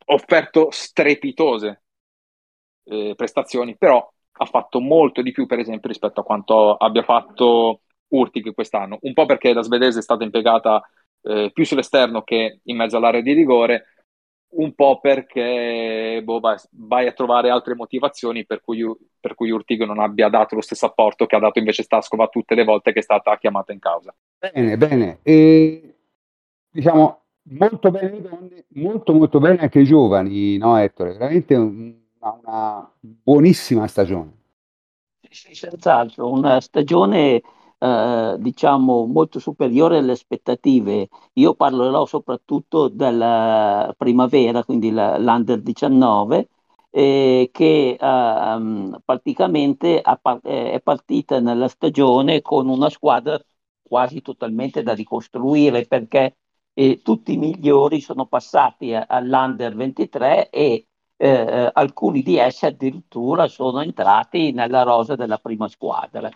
offerto strepitose eh, prestazioni però ha fatto molto di più per esempio rispetto a quanto abbia fatto Urtig quest'anno, un po' perché la svedese è stata impiegata eh, più sull'esterno che in mezzo all'area di rigore, un po' perché boh, vai, vai, a trovare altre motivazioni per cui, per cui Urtig non abbia dato lo stesso apporto che ha dato invece Staskova tutte le volte che è stata chiamata in causa. Bene, bene. E, diciamo molto bene le donne, molto molto bene anche i giovani, no Ettore? Veramente una, una buonissima stagione. Sì, senz'altro, una stagione eh, diciamo molto superiore alle aspettative. Io parlerò soprattutto della primavera, quindi la, l'Under 19, eh, che eh, praticamente è partita nella stagione con una squadra quasi totalmente da ricostruire perché eh, tutti i migliori sono passati all'Under 23 e eh, alcuni di essi addirittura sono entrati nella rosa della prima squadra.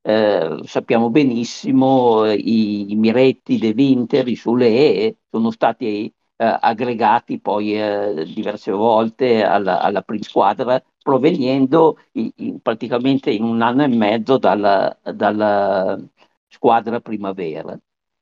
Eh, sappiamo benissimo eh, i, i, Miretti, De Winter, i Sule sono stati eh, aggregati poi eh, diverse volte alla, alla prima squadra provenendo in, in, praticamente in un anno e mezzo dalla, dalla squadra primavera.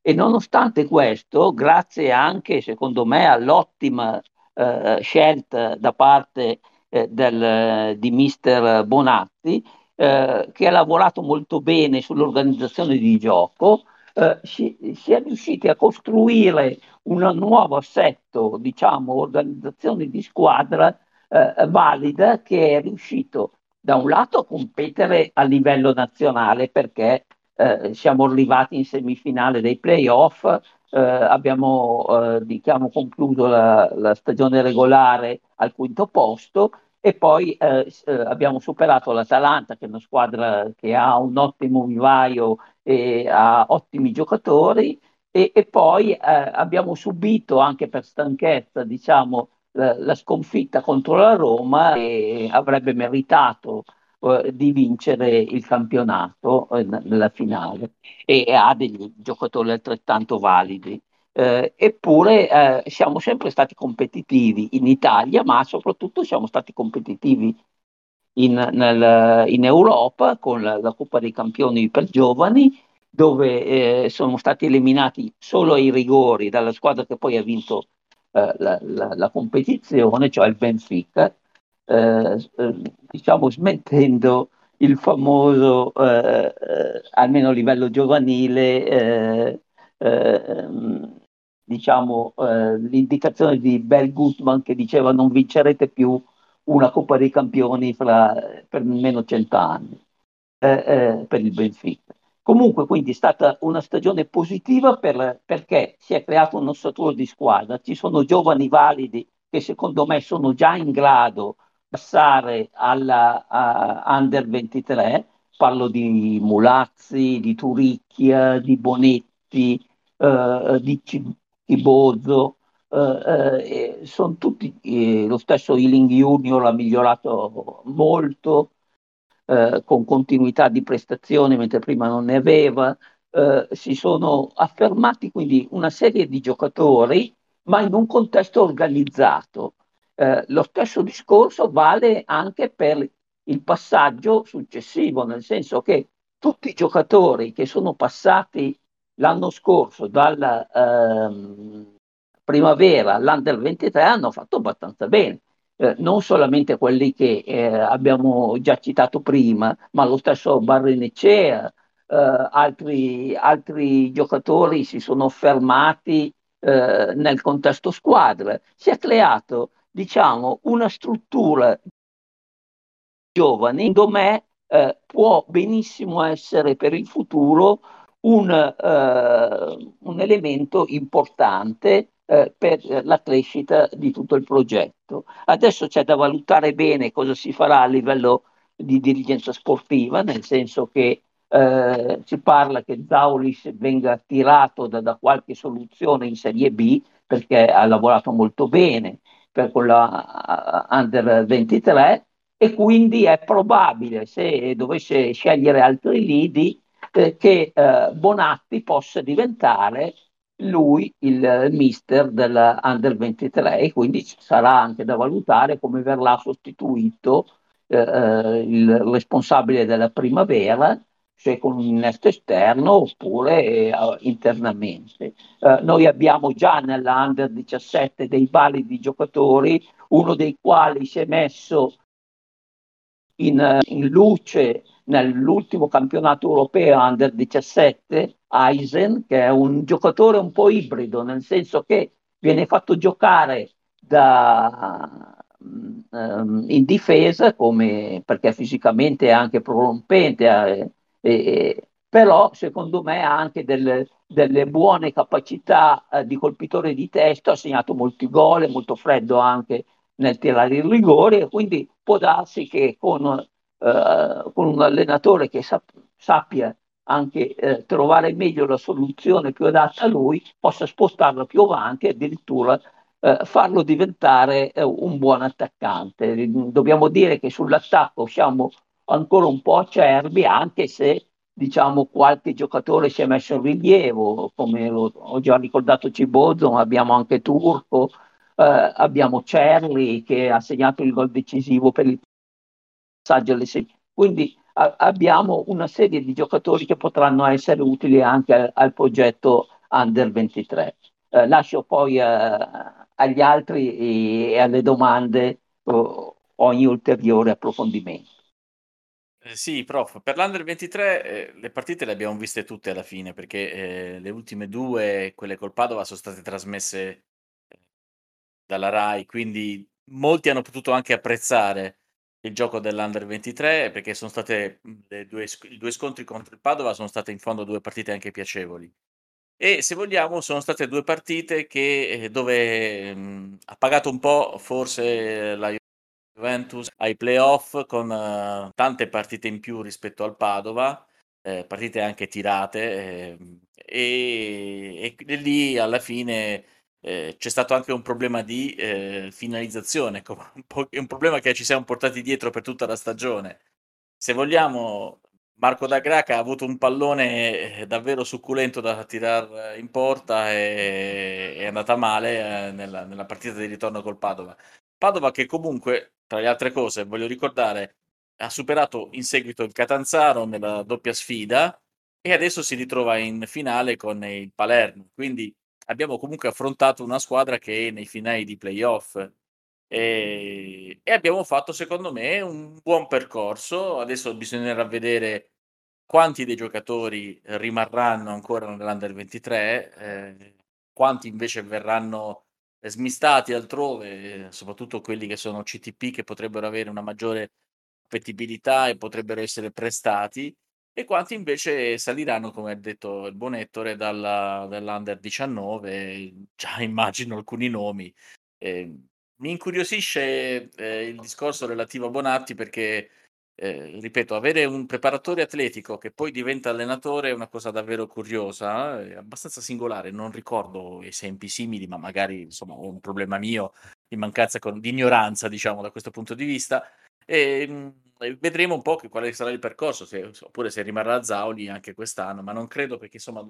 E nonostante questo, grazie anche, secondo me, all'ottima eh, scelta da parte eh, del, di mister Bonatti, eh, che ha lavorato molto bene sull'organizzazione di gioco, eh, si, si, è riusciti a costruire un nuovo assetto, diciamo, organizzazione di squadra eh, valida che è riuscito da un lato a competere a livello nazionale perché eh, siamo arrivati in semifinale dei playoff, eh, abbiamo eh, diciamo, concluso la, la stagione regolare al quinto posto e poi eh, abbiamo superato l'Atalanta, che è una squadra che ha un ottimo vivaio e ha ottimi giocatori, e, e poi abbiamo subito anche per stanchezza, diciamo, la, la sconfitta contro la Roma e avrebbe meritato eh, di vincere il campionato eh, nella finale e, ha degli giocatori altrettanto validi. Eh, eppure siamo sempre stati competitivi in Italia, ma soprattutto siamo stati competitivi in, nel, in Europa con la, la, Coppa dei Campioni per giovani, dove eh, sono stati eliminati solo ai rigori dalla squadra che poi ha vinto eh, la, la, la, competizione, cioè il Benfica, eh, eh, diciamo smettendo il famoso, eh, almeno a livello giovanile, diciamo, l'indicazione di Bell Gutman che diceva non vincerete più una Coppa dei Campioni fra, per almeno cent'anni eh, eh, per il Benfica. Comunque, quindi è stata una stagione positiva per, perché si è creato un ossatura di squadra, ci sono giovani validi che secondo me sono già in grado passare alla Under 23, parlo di Mulazzi, di Turicchia, di Bonetti, eh, di Cibozzo, eh, eh, sono tutti, lo stesso Ealing Junior ha migliorato molto, con continuità di prestazione mentre prima non ne aveva, si sono affermati quindi una serie di giocatori, ma in un contesto organizzato. Eh, lo stesso discorso vale anche per il passaggio successivo, nel senso che tutti i giocatori che sono passati l'anno scorso dalla ehm, primavera all'Under 23 hanno fatto abbastanza bene eh, non solamente quelli che eh, abbiamo già citato prima, ma lo stesso Barrenecea, eh, altri, altri, giocatori si sono fermati eh, nel contesto squadra. Si è creato, diciamo, una struttura giovane, secondo me eh, può benissimo essere per il futuro un, uh, un elemento importante eh, per la crescita di tutto il progetto. Adesso c'è da valutare bene cosa si farà a livello di dirigenza sportiva, nel senso che eh, si parla che Zaulis venga tirato da, da, qualche soluzione in Serie B perché ha lavorato molto bene per quella uh, Under 23 e quindi è probabile, se dovesse scegliere altri lidi, eh, che eh, Bonatti possa diventare lui il mister della Under 23 e quindi sarà anche da valutare come verrà sostituito eh, eh, il responsabile della primavera se con un innesto esterno oppure eh, internamente. Eh, noi abbiamo già nella Under 17 dei validi giocatori, uno dei quali si è messo in, in luce nell'ultimo campionato europeo Under 17 Eisen, che è un giocatore un po' ibrido, nel senso che viene fatto giocare da, um, in difesa, come, perché fisicamente è anche prorompente, eh, però secondo me ha anche delle, delle buone capacità eh, di colpitore di testa, ha segnato molti gol, è molto freddo anche nel tirare i rigori e quindi può darsi che con, eh, con un allenatore che sap- sappia anche eh, trovare meglio la soluzione più adatta a lui, possa spostarlo più avanti e addirittura eh, farlo diventare eh, un buon attaccante. Dobbiamo dire che sull'attacco siamo ancora un po' acerbi, anche se diciamo qualche giocatore si è messo in rilievo, come ho già ricordato Cibozzo, ma abbiamo anche Turco, eh, abbiamo Cerli che ha segnato il gol decisivo per il passaggio alle sei. Quindi abbiamo una serie di giocatori che potranno essere utili anche al, al progetto Under 23. Eh, lascio poi eh, agli altri e, e alle domande oh, ogni ulteriore approfondimento. Eh, sì, prof, per l'Under 23 eh, le partite le abbiamo viste tutte alla fine perché eh, le ultime due, quelle col Padova, sono state trasmesse eh, dalla RAI, quindi molti hanno potuto anche apprezzare il gioco dell'Under 23 perché sono state le due, i due scontri contro il Padova sono state in fondo due partite anche piacevoli. E se vogliamo, sono state due partite che, eh, dove mh, ha pagato un po' forse la Juventus ai playoff con uh, tante partite in più rispetto al Padova, eh, partite anche tirate, eh, e, e, lì alla fine eh, c'è stato anche un problema di eh, finalizzazione, un, un problema che ci siamo portati dietro per tutta la stagione. Se vogliamo, Marco da Graca ha avuto un pallone eh, davvero succulento da tirare in porta e è andata male nella, nella, partita di ritorno col Padova. Padova che comunque, tra le altre cose, voglio ricordare, ha superato in seguito il Catanzaro nella doppia sfida e adesso si ritrova in finale con il Palermo. Quindi abbiamo comunque affrontato una squadra che è nei finali di playoff e, e abbiamo fatto, secondo me, un buon percorso. Adesso bisognerà vedere quanti dei giocatori rimarranno ancora nell'Under 23, eh, quanti invece verranno smistati altrove, soprattutto quelli che sono CTP che potrebbero avere una maggiore appetibilità e potrebbero essere prestati e quanti invece saliranno, come ha detto il buon Ettore, dalla, dall'Under 19, già immagino alcuni nomi. Eh, mi incuriosisce eh, il discorso relativo a Bonatti perché, eh, ripeto, avere un preparatore atletico che poi diventa allenatore è una cosa davvero curiosa, è abbastanza singolare, non ricordo esempi simili, ma magari insomma ho un problema mio di mancanza con, di ignoranza, diciamo, da questo punto di vista. Ehm, e, vedremo un po' che, quale sarà il percorso, se, oppure se rimarrà Zauli anche quest'anno, ma non credo perché insomma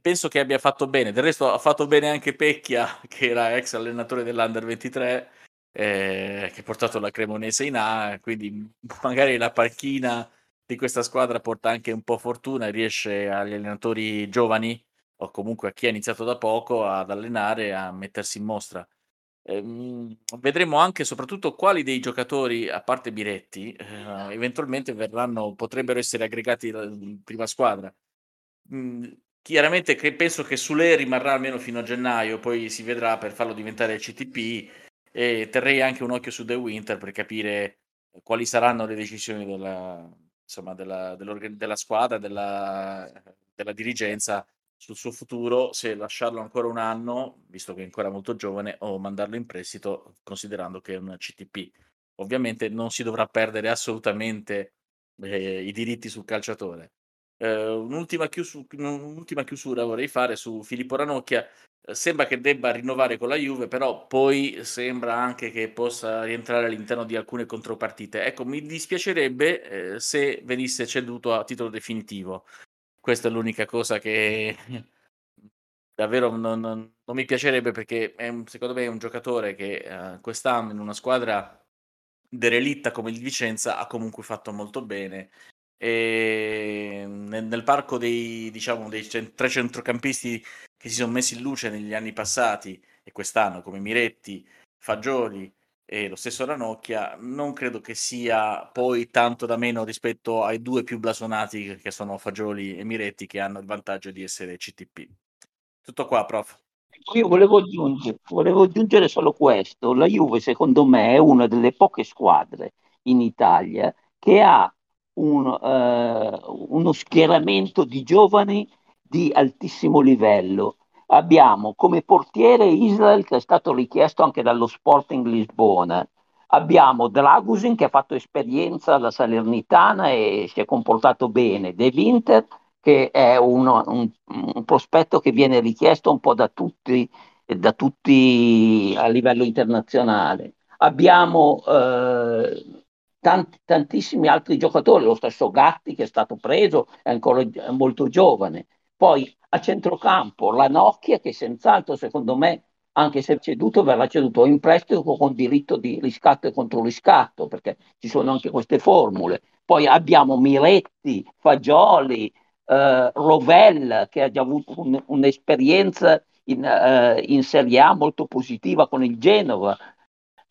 penso che abbia fatto bene. Del resto ha fatto bene anche Pecchia, che era ex allenatore dell'Under 23, eh, che ha portato la Cremonese in A, quindi magari la panchina di questa squadra porta anche un po' fortuna e riesce agli allenatori giovani o comunque a chi ha iniziato da poco ad allenare a mettersi in mostra. Ehm, vedremo anche soprattutto quali dei giocatori, a parte Biretti, eh, eventualmente verranno, potrebbero essere aggregati in prima squadra. Mm, chiaramente che penso che Sule rimarrà almeno fino a gennaio, poi si vedrà per farlo diventare CTP e terrei anche un occhio su The Winter per capire quali saranno le decisioni della, insomma, della, della squadra, della, della dirigenza sul suo futuro, se lasciarlo ancora un anno, visto che è ancora molto giovane, o mandarlo in prestito, considerando che è un CTP. Ovviamente non si dovrà perdere assolutamente eh, i diritti sul calciatore. Eh, un'ultima, chiusu- un'ultima, chiusura vorrei fare su Filippo Ranocchia. Eh, sembra che debba rinnovare con la Juve, però poi sembra anche che possa rientrare all'interno di alcune contropartite. Ecco, mi dispiacerebbe eh, se venisse ceduto a titolo definitivo. Questa è l'unica cosa che davvero non, non, non mi piacerebbe perché è secondo me è un giocatore che eh, quest'anno in una squadra derelitta come il Vicenza ha comunque fatto molto bene e nel, nel parco dei, diciamo, dei cent- tre centrocampisti che si sono messi in luce negli anni passati e quest'anno come Miretti, Fagioli e lo stesso Ranocchia, non credo che sia poi tanto da meno rispetto ai due più blasonati che sono Fagioli e Miretti che hanno il vantaggio di essere CTP. Tutto qua, prof. Io volevo aggiungere, volevo aggiungere solo questo. La Juve, secondo me, è una delle poche squadre in Italia che ha un, uh, uno schieramento di giovani di altissimo livello Abbiamo come portiere Israel che è stato richiesto anche dallo Sporting Lisbona. Abbiamo Dragusin che ha fatto esperienza alla Salernitana e si è comportato bene. De Winter che è uno, un, un, prospetto che viene richiesto un po' da tutti, da tutti a livello internazionale. Abbiamo eh, tanti, tantissimi altri giocatori, lo stesso Gatti che è stato preso, è ancora molto giovane. Poi a centrocampo la Nokia che senz'altro secondo me anche se ceduto verrà ceduto in prestito con diritto di riscatto e controriscatto perché ci sono anche queste formule. Poi abbiamo Miretti, Fagioli, eh, Rovell che ha già avuto un, un'esperienza in, eh, in Serie A molto positiva con il Genova,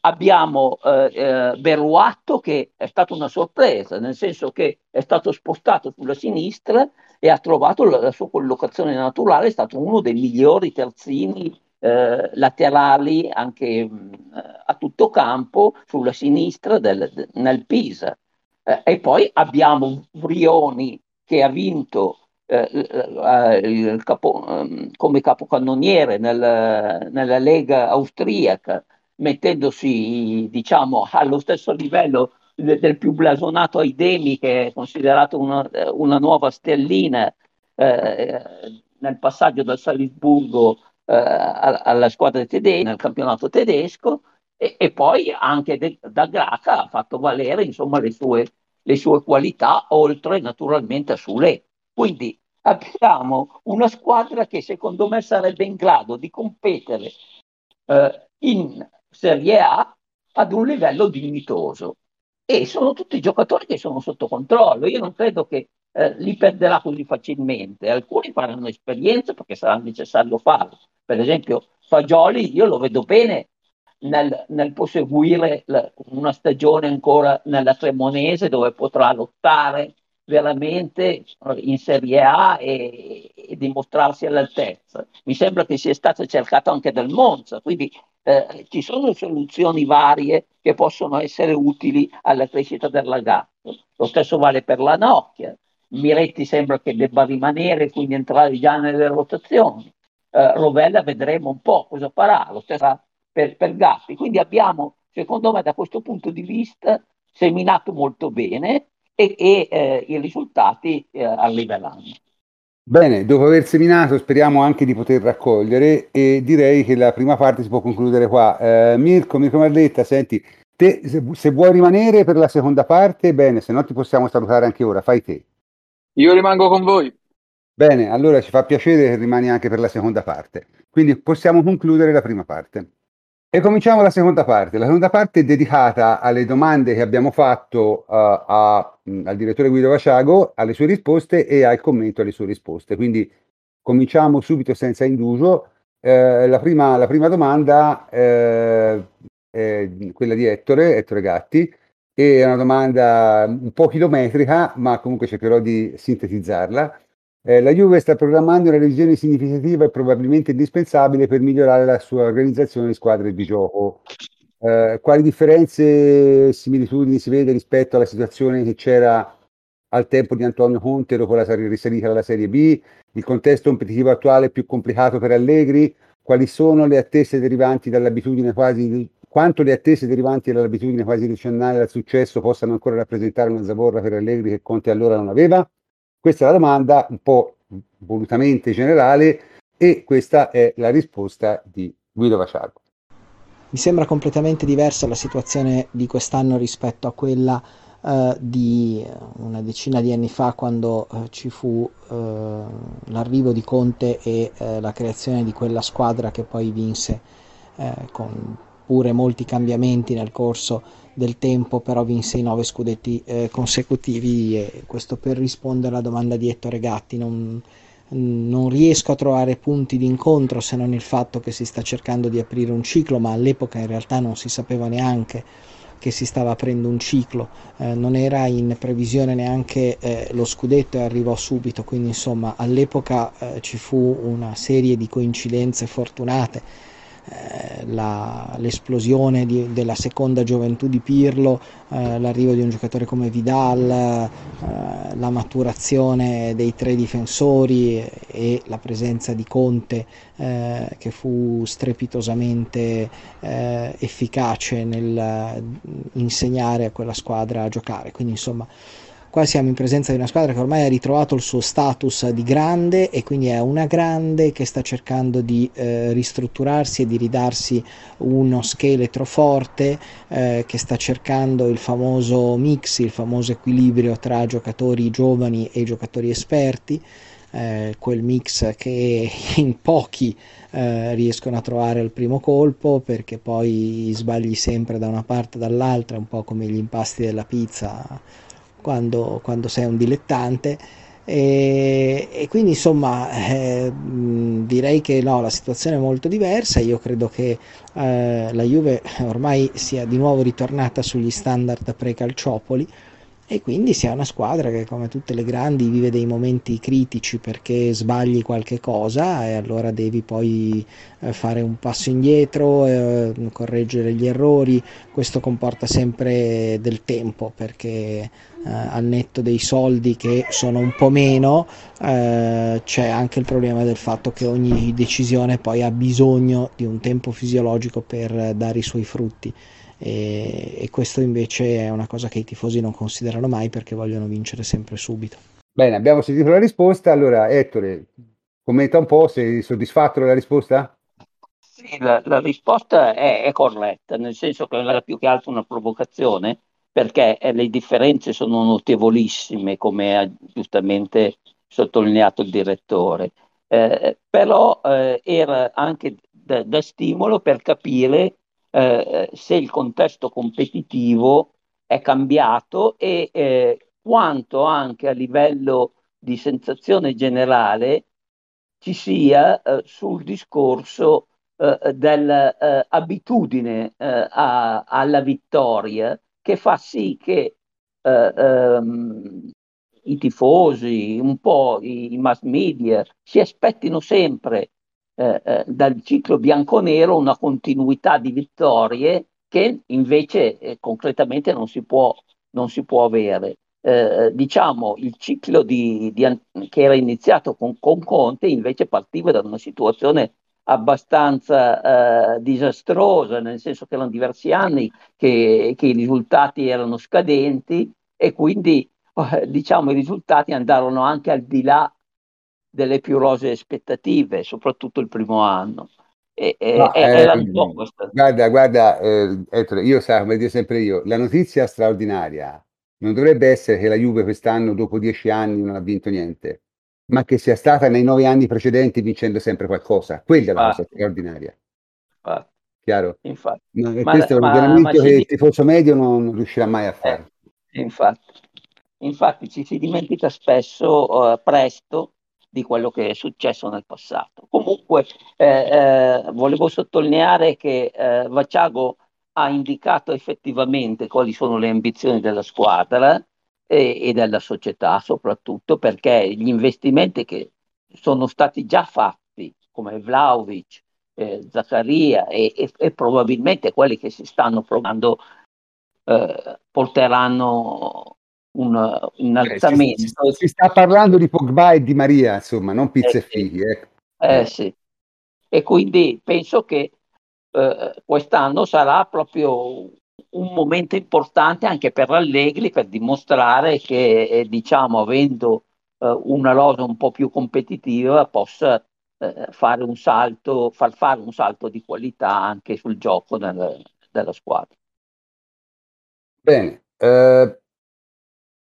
abbiamo eh, eh, Beruatto che è stata una sorpresa, nel senso che è stato spostato sulla sinistra e ha trovato la, la sua collocazione naturale, è stato uno dei migliori terzini eh, laterali anche mh, a tutto campo sulla sinistra del, de, nel Pisa. Eh, e poi abbiamo Vrioni che ha vinto eh, capo, ehm, come capocannoniere nel, nella Lega austriaca mettendosi diciamo allo stesso livello de- del più blasonato Aidemi che è considerato una, una nuova stellina eh, nel passaggio dal Salisburgo eh, alla squadra tedesca nel campionato tedesco e, e poi anche de, da Graca ha fatto valere insomma, le, sue, le sue qualità, oltre naturalmente a Sule. Quindi abbiamo una squadra che secondo me sarebbe in grado di competere eh, in Serie A ad un livello dignitoso. E sono tutti giocatori che sono sotto controllo. Io non credo che eh, li perderà così facilmente. Alcuni faranno esperienza perché sarà necessario farlo. Per esempio, Fagioli, io lo vedo bene nel, nel proseguire la, una stagione ancora nella Cremonese dove potrà lottare veramente in Serie A e, e, dimostrarsi all'altezza. Mi sembra che sia stato cercato anche del Monza, quindi eh, ci sono soluzioni varie che possono essere utili alla crescita del ragazzo. Lo stesso vale per la Nokia. Miretti sembra che debba rimanere, quindi entrare già nelle rotazioni. Eh, Rovella vedremo un po' cosa farà, lo stesso per, per Gappi. Quindi abbiamo, secondo me, da questo punto di vista, seminato molto bene e, e eh, i risultati eh, arriveranno. Bene, dopo aver seminato speriamo anche di poter raccogliere e direi che la prima parte si può concludere qua. Eh, Mirko, Mirko Marletta, senti, te, se, se, vuoi rimanere per la seconda parte, bene, se no ti possiamo salutare anche ora, fai te. Io rimango con voi. Bene, allora ci fa piacere che rimani anche per la seconda parte. Quindi possiamo concludere la prima parte. E cominciamo la seconda parte. La seconda parte è dedicata alle domande che abbiamo fatto uh, a, mh, al direttore Guido Vaciago, alle sue risposte e al commento alle sue risposte. Quindi cominciamo subito senza indugio. Eh, la, prima, la, prima, domanda eh, è quella di Ettore, Ettore Gatti, è una domanda un po' chilometrica, ma comunque cercherò di sintetizzarla. Eh, la Juve sta programmando una revisione significativa e probabilmente indispensabile per migliorare la sua organizzazione di squadre di gioco. Eh, quali differenze e similitudini si vede rispetto alla situazione che c'era al tempo di Antonio Conte dopo la risalita alla Serie B? Il contesto competitivo attuale è più complicato per Allegri? Quali sono le attese derivanti dall'abitudine quasi quanto le attese derivanti dall'abitudine quasi decennale al successo possano ancora rappresentare una zavorra per Allegri che Conte allora non aveva? Questa è la domanda un po' volutamente generale e questa è la risposta di Guido Vaciago. Mi sembra completamente diversa la situazione di quest'anno rispetto a quella uh, di una decina di anni fa quando uh, ci fu uh, l'arrivo di Conte e la creazione di quella squadra che poi vinse con pure molti cambiamenti nel corso del tempo, però vinse i nove scudetti eh, consecutivi e questo per rispondere alla domanda di Ettore Gatti. Non, non riesco a trovare punti di incontro se non il fatto che si sta cercando di aprire un ciclo, ma all'epoca in realtà non si sapeva neanche che si stava aprendo un ciclo, eh, non era in previsione neanche eh, lo scudetto e arrivò subito, quindi insomma all'epoca eh, ci fu una serie di coincidenze fortunate la, l'esplosione di, della seconda gioventù di Pirlo, eh, l'arrivo di un giocatore come Vidal, eh, la maturazione dei tre difensori e la presenza di Conte eh, che fu strepitosamente eh, efficace nel insegnare a quella squadra a giocare. Quindi insomma Qua siamo in presenza di una squadra che ormai ha ritrovato il suo status di grande e quindi è una grande che sta cercando di eh, ristrutturarsi e di ridarsi uno scheletro forte, eh, che sta cercando il famoso mix, il famoso equilibrio tra giocatori giovani e giocatori esperti. Eh, quel mix che in pochi eh, riescono a trovare al primo colpo perché poi sbagli sempre da una parte o dall'altra, un po' come gli impasti della pizza quando, quando sei un dilettante. E, e, quindi insomma eh, direi che no, la situazione è molto diversa io credo che eh, la Juve ormai sia di nuovo ritornata sugli standard pre-calciopoli e quindi sia una squadra che come tutte le grandi vive dei momenti critici perché sbagli qualche cosa e allora devi poi eh, fare un passo indietro, eh, correggere gli errori, questo comporta sempre del tempo perché eh, al netto dei soldi che sono un po' meno eh, c'è anche il problema del fatto che ogni decisione poi ha bisogno di un tempo fisiologico per dare i suoi frutti e, e questo invece è una cosa che i tifosi non considerano mai perché vogliono vincere sempre subito. Bene, abbiamo sentito la risposta, allora Ettore, commenta un po', sei soddisfatto della risposta? Sì, la, la risposta è, è, corretta, nel senso che era più che altro una provocazione, perché eh, le differenze sono notevolissime, come ha giustamente sottolineato il direttore, eh, però eh, era anche da, da, stimolo per capire eh, se il contesto competitivo è cambiato e eh, quanto anche a livello di sensazione generale ci sia eh, sul discorso dell'abitudine alla vittoria che fa sì che eh, ehm, i tifosi, un po' i, i, mass media si aspettino sempre eh, eh, dal ciclo bianconero una continuità di vittorie che invece eh, concretamente non si può, non si può avere. Eh, diciamo il ciclo di, di, che era iniziato con, con, Conte invece partiva da una situazione abbastanza eh, disastrosa, nel senso che erano diversi anni che, che i risultati erano scadenti e quindi eh, diciamo i risultati andarono anche al di là delle più rosee aspettative, soprattutto il primo anno. E, no, eh, guarda, guarda, eh, Ettore, io sa, come dico sempre io, la notizia straordinaria. Non dovrebbe essere che la Juve quest'anno, dopo dieci anni, non ha vinto niente, ma che sia stata nei nove anni precedenti vincendo sempre qualcosa. Quella è la cosa straordinaria. Infatti. Chiaro? Infatti. No, ma, questo è un ragionamento che il tifoso medio non, riuscirà mai a fare. Eh, infatti. infatti ci si dimentica spesso, uh, presto, di quello che è successo nel passato. Comunque eh, eh, volevo sottolineare che eh, Vaciago ha indicato effettivamente quali sono le ambizioni della squadra e, e della società, soprattutto perché gli investimenti che sono stati già fatti, come Vlaovic, eh, Zaccaria e, e, e, probabilmente quelli che si stanno provando eh, porteranno un innalzamento. Si, si, si, sta parlando di Pogba e di Maria, insomma, non pizza eh, e figli. Eh. eh sì. E quindi penso che eh, quest'anno sarà proprio un momento importante anche per Allegri per dimostrare che, eh, diciamo, avendo eh, una rosa un po' più competitiva, possa eh, fare un salto, far fare un salto di qualità anche sul gioco del, della squadra. Bene, eh,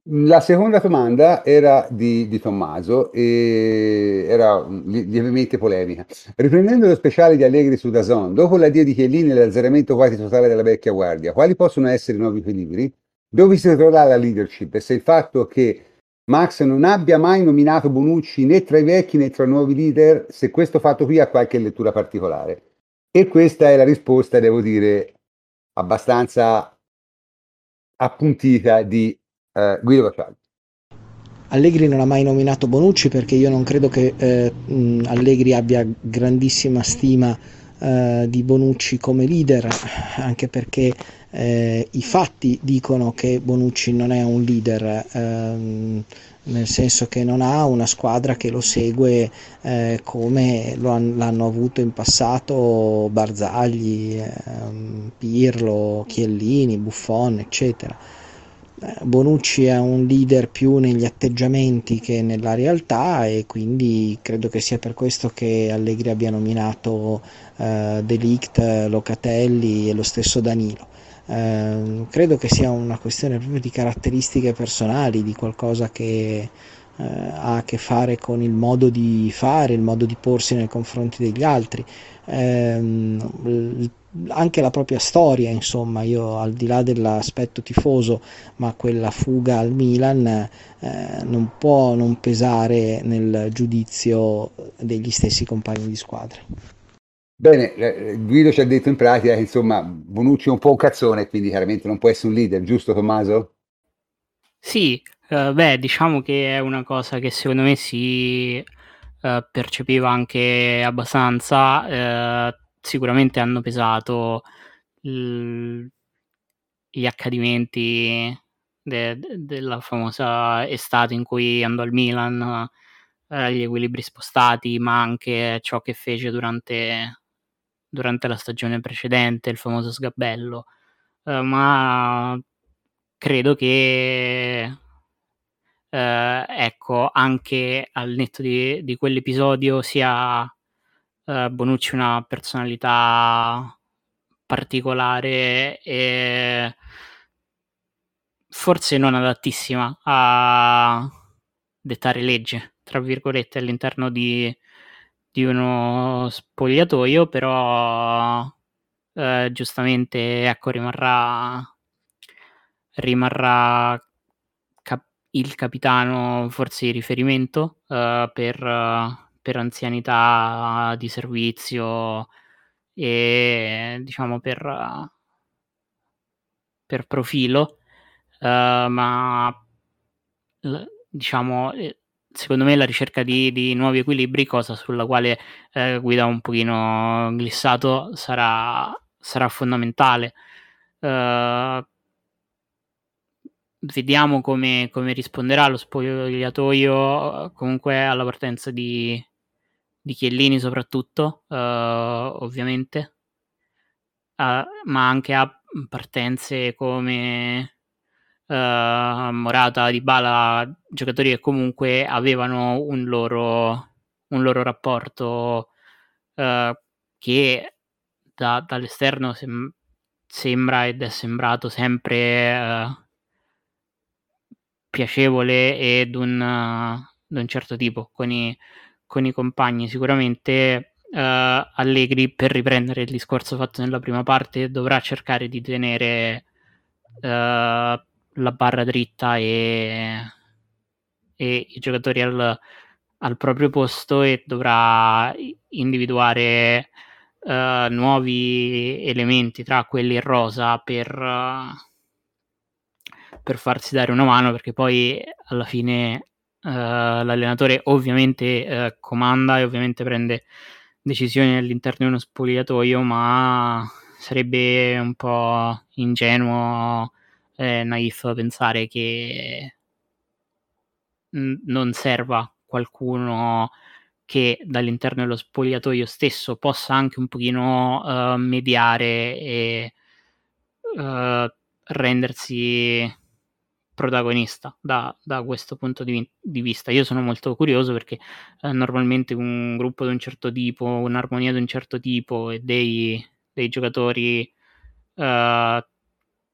la seconda domanda era di, di Tommaso e era lievemente polemica. Riprendendo lo speciale di Allegri su Dazon, dopo l'addio di Chiellini e l'azzeramento quasi totale della vecchia guardia, quali possono essere i nuovi equilibri? Dove si troverà la leadership? E se il fatto che Max non abbia mai nominato Bonucci né tra i vecchi né tra i nuovi leader, se questo fatto qui ha qualche lettura particolare. E questa è la risposta, devo dire, abbastanza appuntita di eh, Guido Vacciali. Allegri non ha mai nominato Bonucci perché io non credo che eh, Allegri abbia grandissima stima eh, di Bonucci come leader, anche perché eh, i fatti dicono che Bonucci non è un leader, ehm, nel senso che non ha una squadra che lo segue eh, come lo han, l'hanno avuto in passato Barzagli, ehm, Pirlo, Chiellini, Buffon, eccetera Bonucci è un leader più negli atteggiamenti che nella realtà e quindi credo che sia per questo che Allegri abbia nominato eh, Delict, Locatelli e lo stesso Danilo. Eh, credo che sia una questione proprio di caratteristiche personali, di qualcosa che eh, ha a che fare con il modo di fare, il modo di porsi nei confronti degli altri. Eh, anche la propria storia, insomma, io al di là dell'aspetto tifoso, ma quella fuga al Milan eh, non può non pesare nel giudizio degli stessi compagni di squadra. Bene, eh, Guido ci ha detto in pratica che insomma Bonucci è un po' un cazzone, quindi chiaramente non può essere un leader, giusto Tommaso? Sì, uh, beh, diciamo che è una cosa che secondo me si uh, percepiva anche abbastanza. Sicuramente hanno pesato l- gli accadimenti de- della famosa estate in cui andò al Milan, eh, gli equilibri spostati, ma anche ciò che fece durante, durante la stagione precedente, il famoso sgabello. Eh, ma credo che eh, ecco anche al netto di, di quell'episodio sia uh, Bonucci una personalità particolare e forse non adattissima a dettare legge, tra virgolette, all'interno di, di uno spogliatoio, però eh, giustamente ecco, rimarrà, rimarrà cap- il capitano forse di riferimento eh, per, per anzianità di servizio e diciamo per, per profilo, uh, ma diciamo secondo me la ricerca di, di, nuovi equilibri, cosa sulla quale eh, guida un pochino glissato, sarà, sarà fondamentale. Uh, vediamo come, come, risponderà lo spogliatoio comunque alla partenza di, di Chiellini soprattutto, uh, ovviamente, uh, ma anche a partenze come uh, Morata, Di Bala, giocatori che comunque avevano un loro, un loro rapporto uh, che da, dall'esterno sem- sembra ed è sembrato sempre piacevole ed un, uh, un certo tipo con i, con i compagni. Sicuramente Allegri, per riprendere il discorso fatto nella prima parte, dovrà cercare di tenere la barra dritta e, e i giocatori al, al, proprio posto e dovrà individuare uh, nuovi elementi tra quelli in rosa per, uh, per farsi dare una mano perché poi alla fine uh, l'allenatore ovviamente comanda e ovviamente prende decisioni all'interno di uno spogliatoio ma sarebbe un po' ingenuo eh, naif pensare che n- non serva qualcuno che dall'interno dello spogliatoio stesso possa anche un pochino uh, mediare e uh, rendersi protagonista da, da questo punto di, di, vista. Io sono molto curioso perché eh, normalmente un gruppo di un certo tipo, un'armonia di un certo tipo e dei, dei giocatori uh,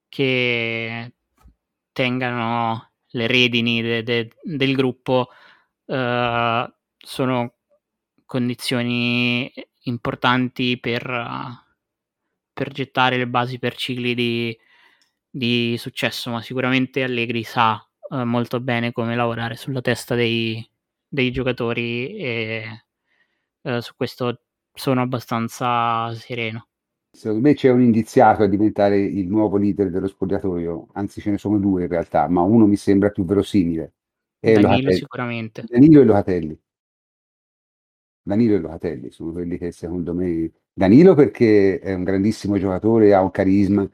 che tengano le redini de, de, del gruppo uh, sono condizioni importanti per, per, gettare le basi per cicli di, di successo, ma sicuramente Allegri sa uh, molto bene come lavorare sulla testa dei, dei giocatori e su questo sono abbastanza sereno. Secondo me c'è un indiziato a diventare il nuovo leader dello spogliatoio, anzi ce ne sono due in realtà, ma uno mi sembra più verosimile. È Danilo Locatelli. sicuramente. Danilo e Locatelli. Danilo e Locatelli sono quelli che secondo me... Danilo perché è un grandissimo giocatore, ha un carisma,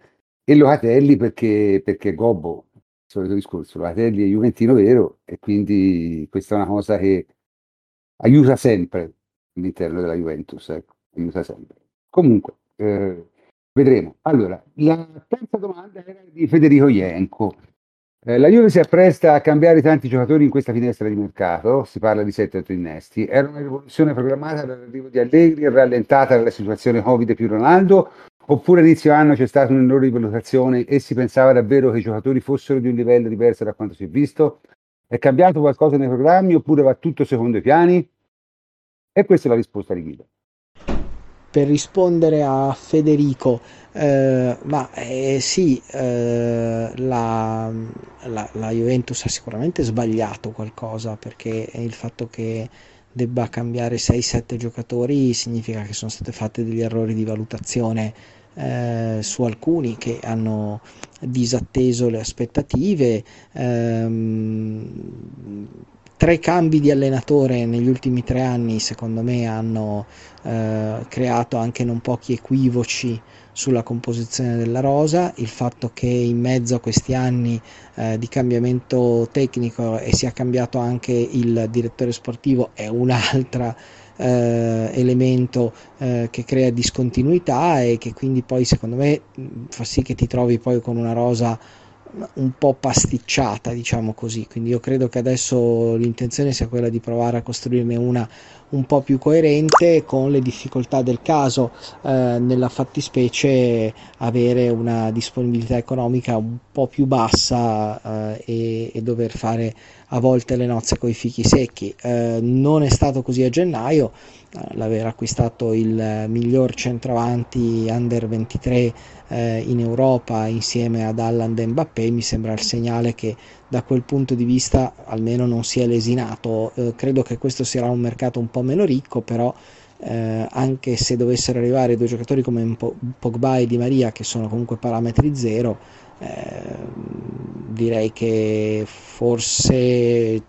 e Locatelli perché, perché gobbo, il solito discorso. Locatelli è juventino vero e quindi questa è una cosa che aiuta sempre all'interno della Juventus, ecco, aiuta sempre. Comunque, eh, vedremo. Allora, la terza domanda era di Federico Ienco. Eh, la Juve si appresta a cambiare tanti giocatori in questa finestra di mercato, si parla di 7-8 innesti. Era una rivoluzione programmata dall'arrivo di Allegri rallentata dalla situazione Covid più Ronaldo? Oppure inizio anno c'è stata un'errore di valutazione e si pensava davvero che i giocatori fossero di un livello diverso da quanto si è visto? È cambiato qualcosa nei programmi oppure va tutto secondo i piani? E questa è la risposta di Guido per rispondere a Federico, eh, ma eh, sì, eh, la, la, la, Juventus ha sicuramente sbagliato qualcosa perché il fatto che debba cambiare 6-7 giocatori significa che sono state fatte degli errori di valutazione eh, su alcuni che hanno disatteso le aspettative. Ehm, tre cambi di allenatore negli ultimi tre anni secondo me hanno eh, creato anche non pochi equivoci sulla composizione della rosa, il fatto che in mezzo a questi anni eh, di cambiamento tecnico e sia cambiato anche il direttore sportivo è un altro eh, elemento eh, che crea discontinuità e che quindi poi secondo me fa sì che ti trovi poi con una rosa un po' pasticciata, diciamo così. Quindi io credo che adesso l'intenzione sia quella di provare a costruirne una un po' più coerente con le difficoltà del caso, eh, nella fattispecie avere una disponibilità economica un po' più bassa eh, e, e, dover fare a volte le nozze con i fichi secchi. Eh, non è stato così a gennaio, eh, l'aver acquistato il miglior centravanti under 23 eh, in Europa insieme ad Allan e Mbappé mi sembra il segnale che da quel punto di vista almeno non si è lesinato. Eh, credo che questo sarà un mercato un po' meno ricco, però eh, anche se dovessero arrivare due giocatori come Pogba e Di Maria, che sono comunque parametri zero, eh, direi che forse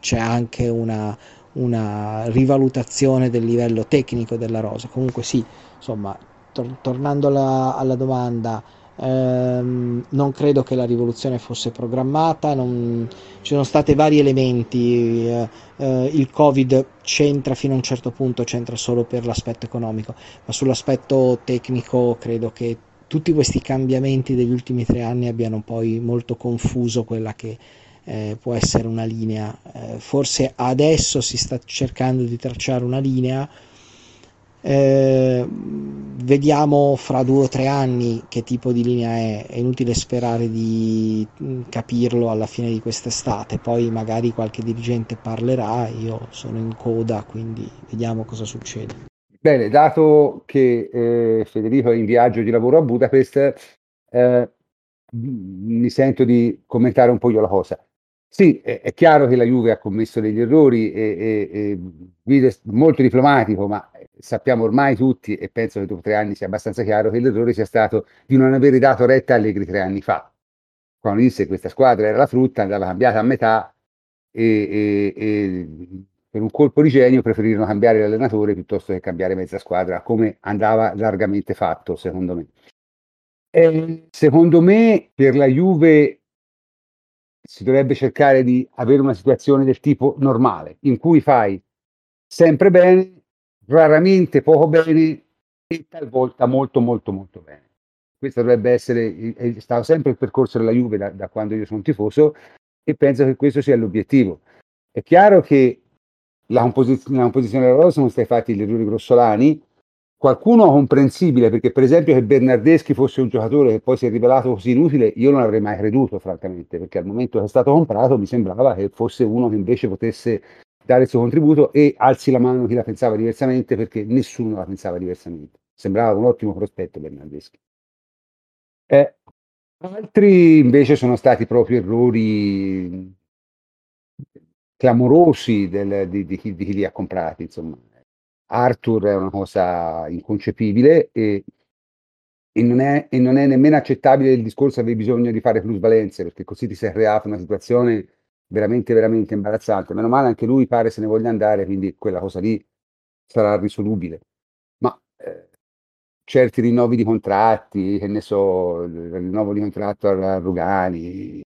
c'è anche una, una rivalutazione del livello tecnico della rosa. Comunque sì, insomma, tor- tornando alla, alla domanda, ehm, non credo che la rivoluzione fosse programmata, non, ci sono stati vari elementi, eh, eh, il Covid c'entra fino a un certo punto, c'entra solo per l'aspetto economico, ma sull'aspetto tecnico credo che tutti questi cambiamenti degli ultimi tre anni abbiano poi molto confuso quella che eh, può essere una linea. Eh, forse adesso si sta cercando di tracciare una linea, eh, vediamo fra due o tre anni che tipo di linea è, è inutile sperare di mm, capirlo alla fine di quest'estate, poi magari qualche dirigente parlerà, io sono in coda, quindi vediamo cosa succede. Bene, dato che eh, Federico è in viaggio di lavoro a Budapest, eh, mi sento di commentare un po' io la cosa. Sì, è, è chiaro che la Juve ha commesso degli errori e, e, e è molto diplomatico, ma sappiamo ormai tutti, e penso che dopo tre anni sia abbastanza chiaro, che l'errore sia stato di non aver dato retta Allegri tre anni fa. Quando disse che questa squadra era la frutta, andava cambiata a metà e, e per un colpo di genio preferirono cambiare l'allenatore piuttosto che cambiare mezza squadra, come andava largamente fatto, secondo me. E secondo me per la Juve si dovrebbe cercare di avere una situazione del tipo normale, in cui fai sempre bene, raramente poco bene e talvolta molto molto molto bene. Questo dovrebbe essere, è stato sempre il percorso della Juve da, da quando io sono tifoso e penso che questo sia l'obiettivo. È chiaro che la composizione, la composizione della rosa sono stati fatti gli errori grossolani, qualcuno comprensibile, perché per esempio che Bernardeschi fosse un giocatore che poi si è rivelato così inutile, io non avrei mai creduto, francamente, perché al momento che è stato comprato mi sembrava che fosse uno che invece potesse dare il suo contributo e alzi la mano chi la pensava diversamente perché nessuno la pensava diversamente. Sembrava un ottimo prospetto Bernardeschi. Eh, altri invece sono stati proprio errori clamorosi del, di, di, di, chi li ha comprati. Insomma. Arthur è una cosa inconcepibile e, e, non è, e non è nemmeno accettabile il discorso avevi bisogno di fare plusvalenze perché così ti sei creato una situazione veramente, veramente imbarazzante. Meno male anche lui pare se ne voglia andare, quindi quella cosa lì sarà risolubile. Ma eh, certi rinnovi di contratti, che ne so, il rinnovo di contratto a Rugani,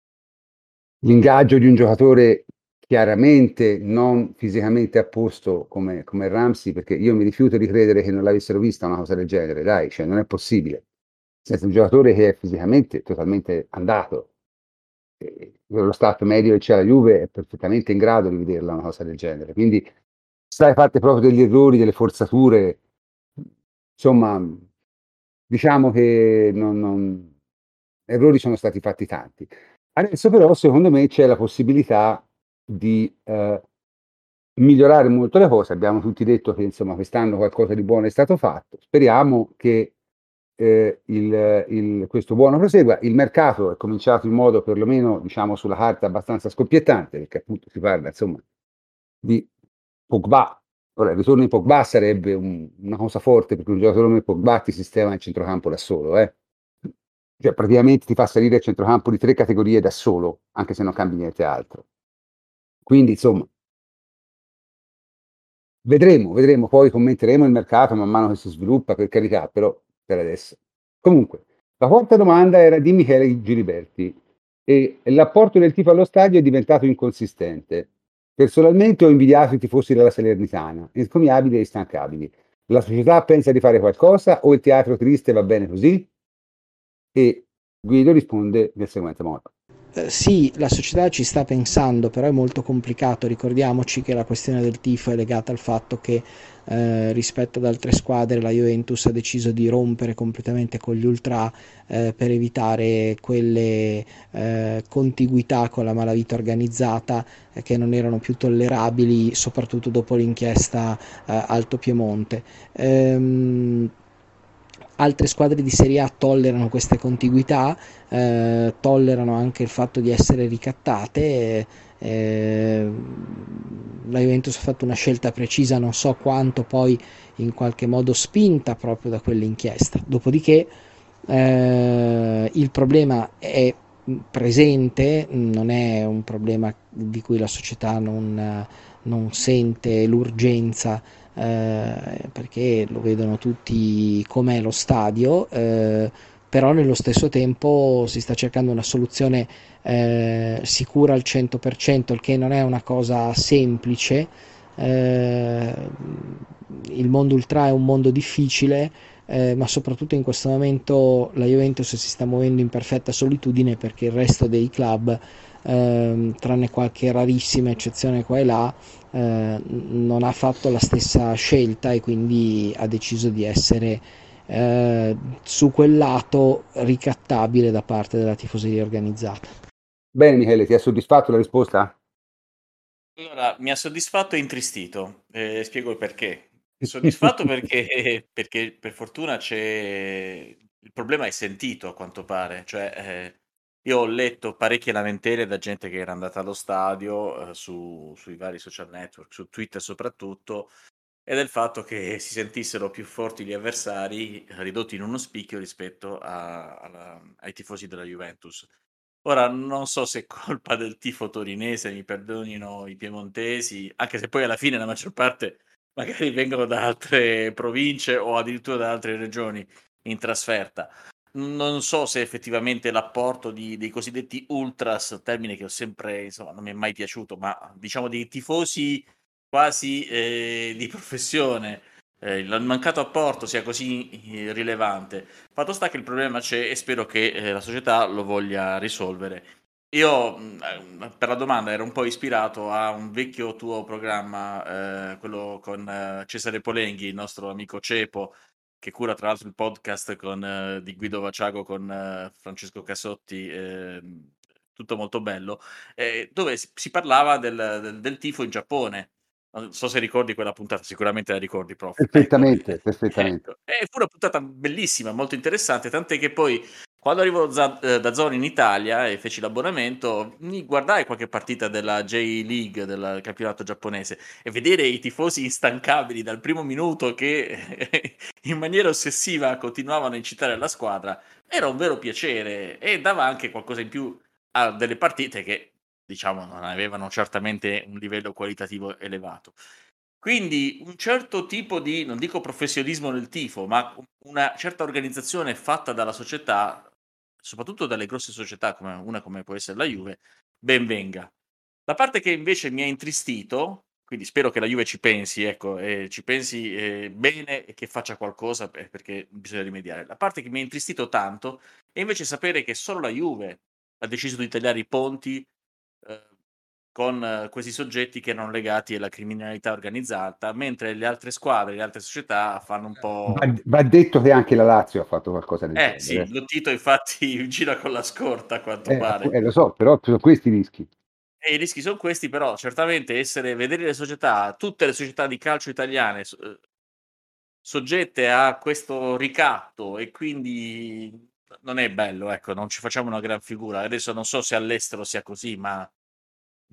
l'ingaggio di un giocatore chiaramente non fisicamente a posto come, come Ramsey, perché io mi rifiuto di credere che non l'avessero vista una cosa del genere, dai, cioè non è possibile. Senza un giocatore che è fisicamente totalmente andato, lo stato medio che c'è la Juve è perfettamente in grado di vederla una cosa del genere. Quindi stai fatte proprio degli errori, delle forzature. Insomma, diciamo che non, non... errori sono stati fatti tanti. Adesso però secondo me c'è la possibilità di eh, migliorare molto le cose. Abbiamo tutti detto che insomma quest'anno qualcosa di buono è stato fatto. Speriamo che eh, il, il, questo buono prosegua. Il mercato è cominciato in modo perlomeno, diciamo, sulla carta abbastanza scoppiettante, perché appunto si parla, insomma, di Pogba. Ora, il ritorno di Pogba sarebbe un, una cosa forte, perché un giocatore come Pogba ti sistema il centrocampo da solo, eh. Cioè, praticamente ti fa salire il centrocampo di tre categorie da solo, anche se non cambi niente altro. Quindi, insomma, vedremo, vedremo, poi commenteremo il mercato man mano che si sviluppa, per carità, però per adesso. Comunque, la quarta domanda era di Michele Giliberti e l'apporto del tifo allo stadio è diventato inconsistente. Personalmente ho invidiato i tifosi della Salernitana, inscomiabili e instancabili. La società pensa di fare qualcosa o il teatro triste va bene così? E Guido risponde nel seguente modo. eh, sì, la società ci sta pensando, però è molto complicato. Ricordiamoci che la questione del tifo è legata al fatto che eh, rispetto ad altre squadre la Juventus ha deciso di rompere completamente con gli ultra eh, per evitare quelle eh, contiguità con la malavita organizzata eh, che non erano più tollerabili, soprattutto dopo l'inchiesta eh, Alto Piemonte. Ehm, altre squadre di Serie A tollerano queste contiguità, tollerano anche il fatto di essere ricattate. Eh, la Juventus ha fatto una scelta precisa, non so quanto poi in qualche modo spinta proprio da quell'inchiesta. Dopodiché eh, il problema è presente, non è un problema di cui la società non, non sente l'urgenza eh, perché lo vedono tutti com'è lo stadio, eh, però nello stesso tempo si sta cercando una soluzione eh, sicura al 100%, il che non è una cosa semplice. Eh, il mondo ultra è un mondo difficile, eh, ma soprattutto in questo momento la Juventus si sta muovendo in perfetta solitudine perché il resto dei club, eh, tranne qualche rarissima eccezione qua e là, eh, non ha fatto la stessa scelta e quindi ha deciso di essere eh, su quel lato ricattabile da parte della tifoseria organizzata. Bene Michele, ti ha soddisfatto la risposta? Allora, mi ha soddisfatto e intristito, eh, spiego il perché. Soddisfatto perché, perché per fortuna c'è il problema è sentito a quanto pare, cioè eh, io ho letto parecchie lamentele da gente che era andata allo stadio, ehm, su sui vari social network, su Twitter soprattutto, e del fatto che si sentissero più forti gli avversari, ridotti in uno spicchio rispetto a alla ai tifosi della Juventus. Ora non so se è colpa del tifo torinese, mi perdonino i piemontesi, anche se poi alla fine la maggior parte magari vengono da altre province o addirittura da altre regioni in trasferta non so se effettivamente l'apporto di, dei cosiddetti ultras, termine che ho sempre, insomma, non mi è mai piaciuto, ma diciamo dei tifosi quasi eh, di professione, eh, il mancato apporto sia così eh, rilevante. Fatto sta che il problema c'è e spero che eh, la società lo voglia risolvere. Io mm, eh, per la domanda ero un po' ispirato a un vecchio tuo programma, quello con Cesare Polenghi, il nostro amico Cepo, che cura tra l'altro il podcast con, di Guido Vaciago con Francesco Casotti, eh, tutto molto bello, eh, dove si parlava del, del, del, tifo in Giappone. Non so se ricordi quella puntata, sicuramente la ricordi, prof. Perfettamente, ecco. perfettamente. Ecco. E fu una puntata bellissima, molto interessante, tant'è che poi quando arrivo da, eh, da Zone in Italia e feci l'abbonamento, mi guardai qualche partita della J-League, del campionato giapponese, e vedere i tifosi instancabili dal primo minuto che in maniera ossessiva continuavano a incitare la squadra, era un vero piacere e dava anche qualcosa in più a delle partite che, diciamo, non avevano certamente un livello qualitativo elevato. Quindi un certo tipo di, non dico professionismo nel tifo, ma una certa organizzazione fatta dalla società soprattutto dalle grosse società come una come può essere la Juve, ben venga. La parte che invece mi ha intristito, quindi spero che la Juve ci pensi, ecco, eh, ci pensi eh, bene e che faccia qualcosa per, perché bisogna rimediare. La parte che mi ha intristito tanto è invece sapere che solo la Juve ha deciso di tagliare i ponti eh, con eh, questi soggetti che erano legati alla criminalità organizzata, mentre le altre squadre, le altre società fanno un po'... Va, va detto che anche la Lazio ha fatto qualcosa del eh, genere. Eh sì, Lottito infatti gira con la scorta a quanto eh, pare. Eh, lo so, però sono questi i rischi. E i rischi sono questi, però certamente essere, vedere le società, tutte le società di calcio italiane eh, soggette a questo ricatto e quindi non è bello, ecco, non ci facciamo una gran figura. Adesso non so se all'estero sia così, ma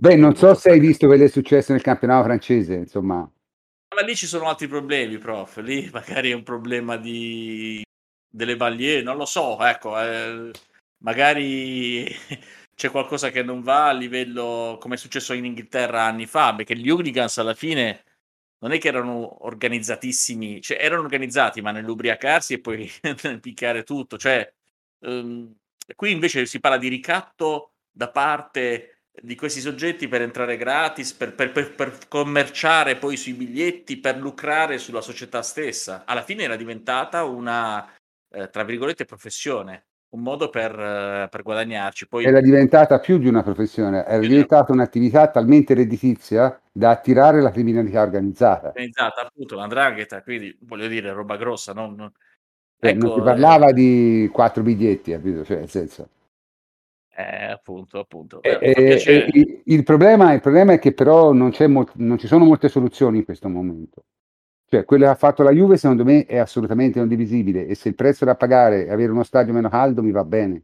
Beh, non so se hai visto quello che è successo nel campionato francese, insomma. Ma lì ci sono altri problemi, prof. Lì magari è un problema di delle banlieue, non lo so, ecco, eh, magari c'è qualcosa che non va a livello come è successo in Inghilterra anni fa, perché gli hooligans alla fine non è che erano organizzatissimi, cioè erano organizzati, ma nell'ubriacarsi e poi nel picchiare tutto, cioè um, qui invece si parla di ricatto da parte di questi soggetti per entrare gratis, per, per, per, per, commerciare poi sui biglietti, per lucrare sulla società stessa. Alla fine era diventata una, eh, tra virgolette, professione. un modo per, per guadagnarci. Poi... Era diventata più di una professione, era diventata un'attività talmente redditizia da attirare la criminalità organizzata. Organizzata, appunto, l'andrangheta, quindi voglio dire, roba grossa, non... Cioè, ecco, non si parlava eh... di quattro biglietti, capito? Cioè, nel senso... Eh, appunto, appunto. Eh, eh, il, il, problema, il, problema, è che però non, molt- non, ci sono molte soluzioni in questo momento. Cioè, quello che ha fatto la Juve, secondo me, è assolutamente condivisibile e se il prezzo da pagare è avere uno stadio meno caldo, mi va bene.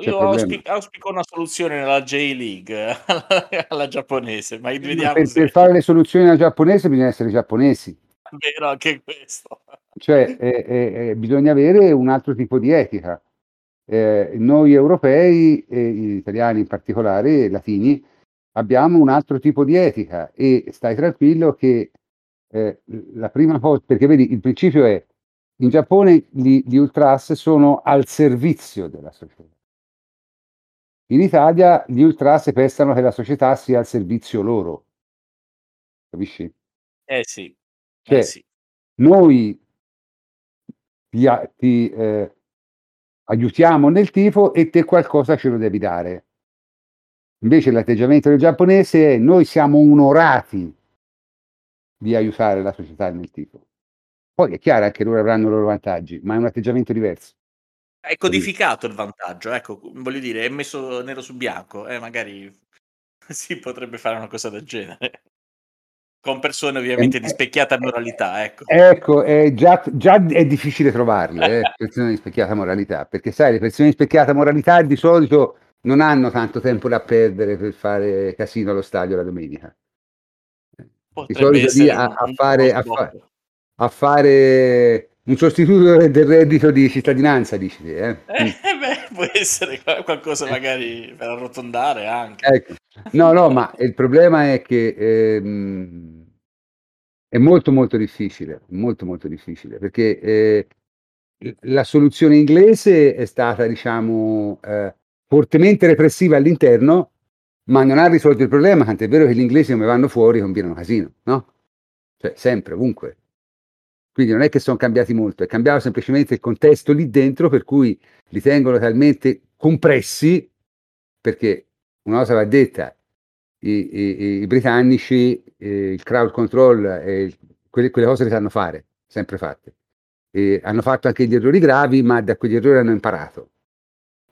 Io auspico, auspico una soluzione nella J-League alla, alla giapponese, ma vediamo per, se... per, fare le soluzioni alla giapponese bisogna essere giapponesi. Vero, anche questo. Cioè, eh, eh, bisogna avere un altro tipo di etica. Eh, noi europei, e gli italiani in particolare, latini, abbiamo un altro tipo di etica e stai tranquillo che eh, la prima cosa, perché vedi, il principio è in Giappone gli, gli ultras sono al servizio della società. In Italia gli ultras pensano che la società sia al servizio loro. Capisci? Eh sì. Cioè, eh sì. Noi ti, ti eh, aiutiamo nel tifo e te qualcosa ce lo devi dare. Invece l'atteggiamento del giapponese è noi siamo onorati di aiutare la società nel tifo. Poi è chiaro che loro avranno i loro vantaggi, ma è un atteggiamento diverso. È codificato il vantaggio, ecco, voglio dire, è messo nero su bianco, eh, magari si potrebbe fare una cosa del genere. Con persone ovviamente di specchiata moralità, ecco. Ecco, è già, già, è difficile trovarle, eh, persone di specchiata moralità, perché sai, le persone di specchiata moralità di solito non hanno tanto tempo da perdere per fare casino allo stadio la domenica. Potrebbe di solito lì a, a, fare, a, fa, a, fare, un sostituto del reddito di cittadinanza, dici te, eh? eh beh, può essere qualcosa magari per arrotondare anche. Ecco. No, no, ma il problema è che ehm, è molto molto difficile, molto molto difficile, perché eh, la soluzione inglese è stata, diciamo, eh, fortemente repressiva all'interno, ma non ha risolto il problema, tant'è vero che gli inglesi come vanno fuori combinano casino, no? Cioè, sempre, ovunque. Quindi non è che sono cambiati molto, è cambiato semplicemente il contesto lì dentro, per cui li tengono talmente compressi, perché una cosa va detta, i, i, i britannici, eh, il crowd control, eh, quelle, quelle, cose le sanno fare, sempre fatte. E hanno fatto anche gli errori gravi, ma da quegli errori hanno imparato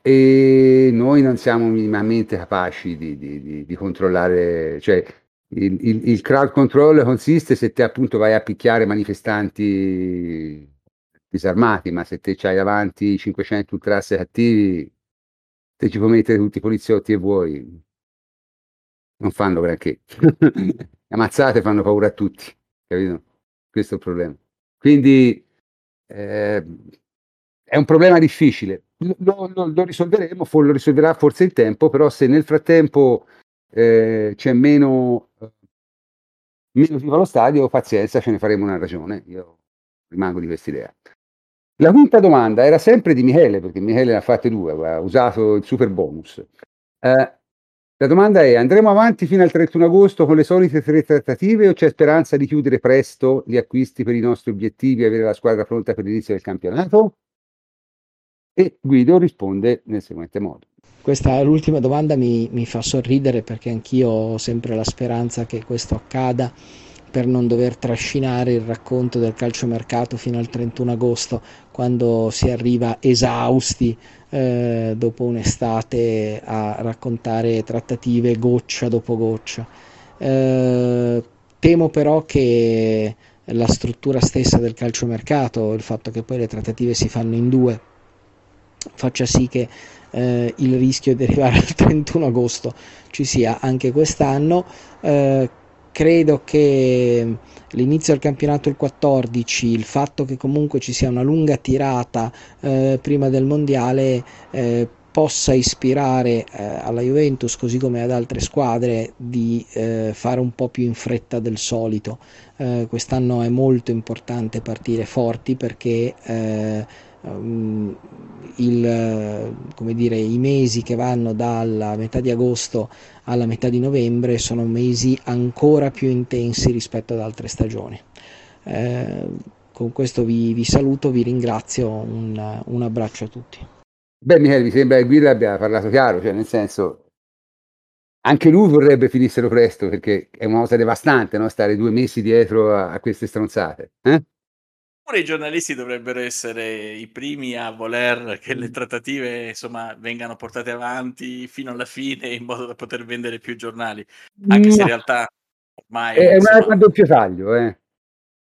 e noi non siamo minimamente capaci di, di, di, di controllare, cioè il, il, il, crowd control consiste se te appunto vai a picchiare manifestanti disarmati, ma se te c'hai davanti 500 ultras cattivi, te ci puoi mettere tutti i poliziotti e vuoi, non fanno granché. Le ammazzate fanno paura a tutti, capito? Questo è il problema. Quindi eh, è un problema difficile lo, lo, lo risolveremo, lo risolverà forse il tempo, però se nel frattempo eh, c'è meno, eh, meno vivo allo stadio, pazienza, ce ne faremo una ragione. Io rimango di questa idea. La quinta domanda era sempre di Michele, perché Michele ne ha fatte due, ha usato il super bonus. Eh, la domanda è: andremo avanti fino al 31 agosto con le solite tre trattative o c'è speranza di chiudere presto gli acquisti per i nostri obiettivi e avere la squadra pronta per l'inizio del campionato? E Guido risponde nel seguente modo. Questa l'ultima domanda mi, mi fa sorridere perché anch'io ho sempre la speranza che questo accada per non dover trascinare il racconto del calciomercato fino al 31 agosto, quando si arriva esausti eh, dopo un'estate a raccontare trattative goccia dopo goccia. Eh, temo però che la struttura stessa del calciomercato, il fatto che poi le trattative si fanno in due, faccia sì che eh, il rischio di arrivare al 31 agosto ci sia anche quest'anno. Eh, credo che l'inizio del campionato il 14, il fatto che comunque ci sia una lunga tirata eh, prima del mondiale eh, possa ispirare eh, alla Juventus così come ad altre squadre di eh, fare un po' più in fretta del solito. Eh, quest'anno è molto importante partire forti perché um, il, dire, i mesi che vanno dalla metà di agosto alla metà di novembre sono mesi ancora più intensi rispetto ad altre stagioni. Eh, con questo vi, vi, saluto, vi ringrazio, un, un abbraccio a tutti. Beh, Michele, mi sembra che Guida abbia parlato chiaro, cioè nel senso, anche lui vorrebbe finissero presto perché è una cosa devastante no? stare due mesi dietro a, a queste stronzate. Eh? Pure i giornalisti dovrebbero essere i primi a voler che le trattative insomma vengano portate avanti fino alla fine in modo da poter vendere più giornali, anche se in realtà ormai è insomma... un doppio taglio, eh.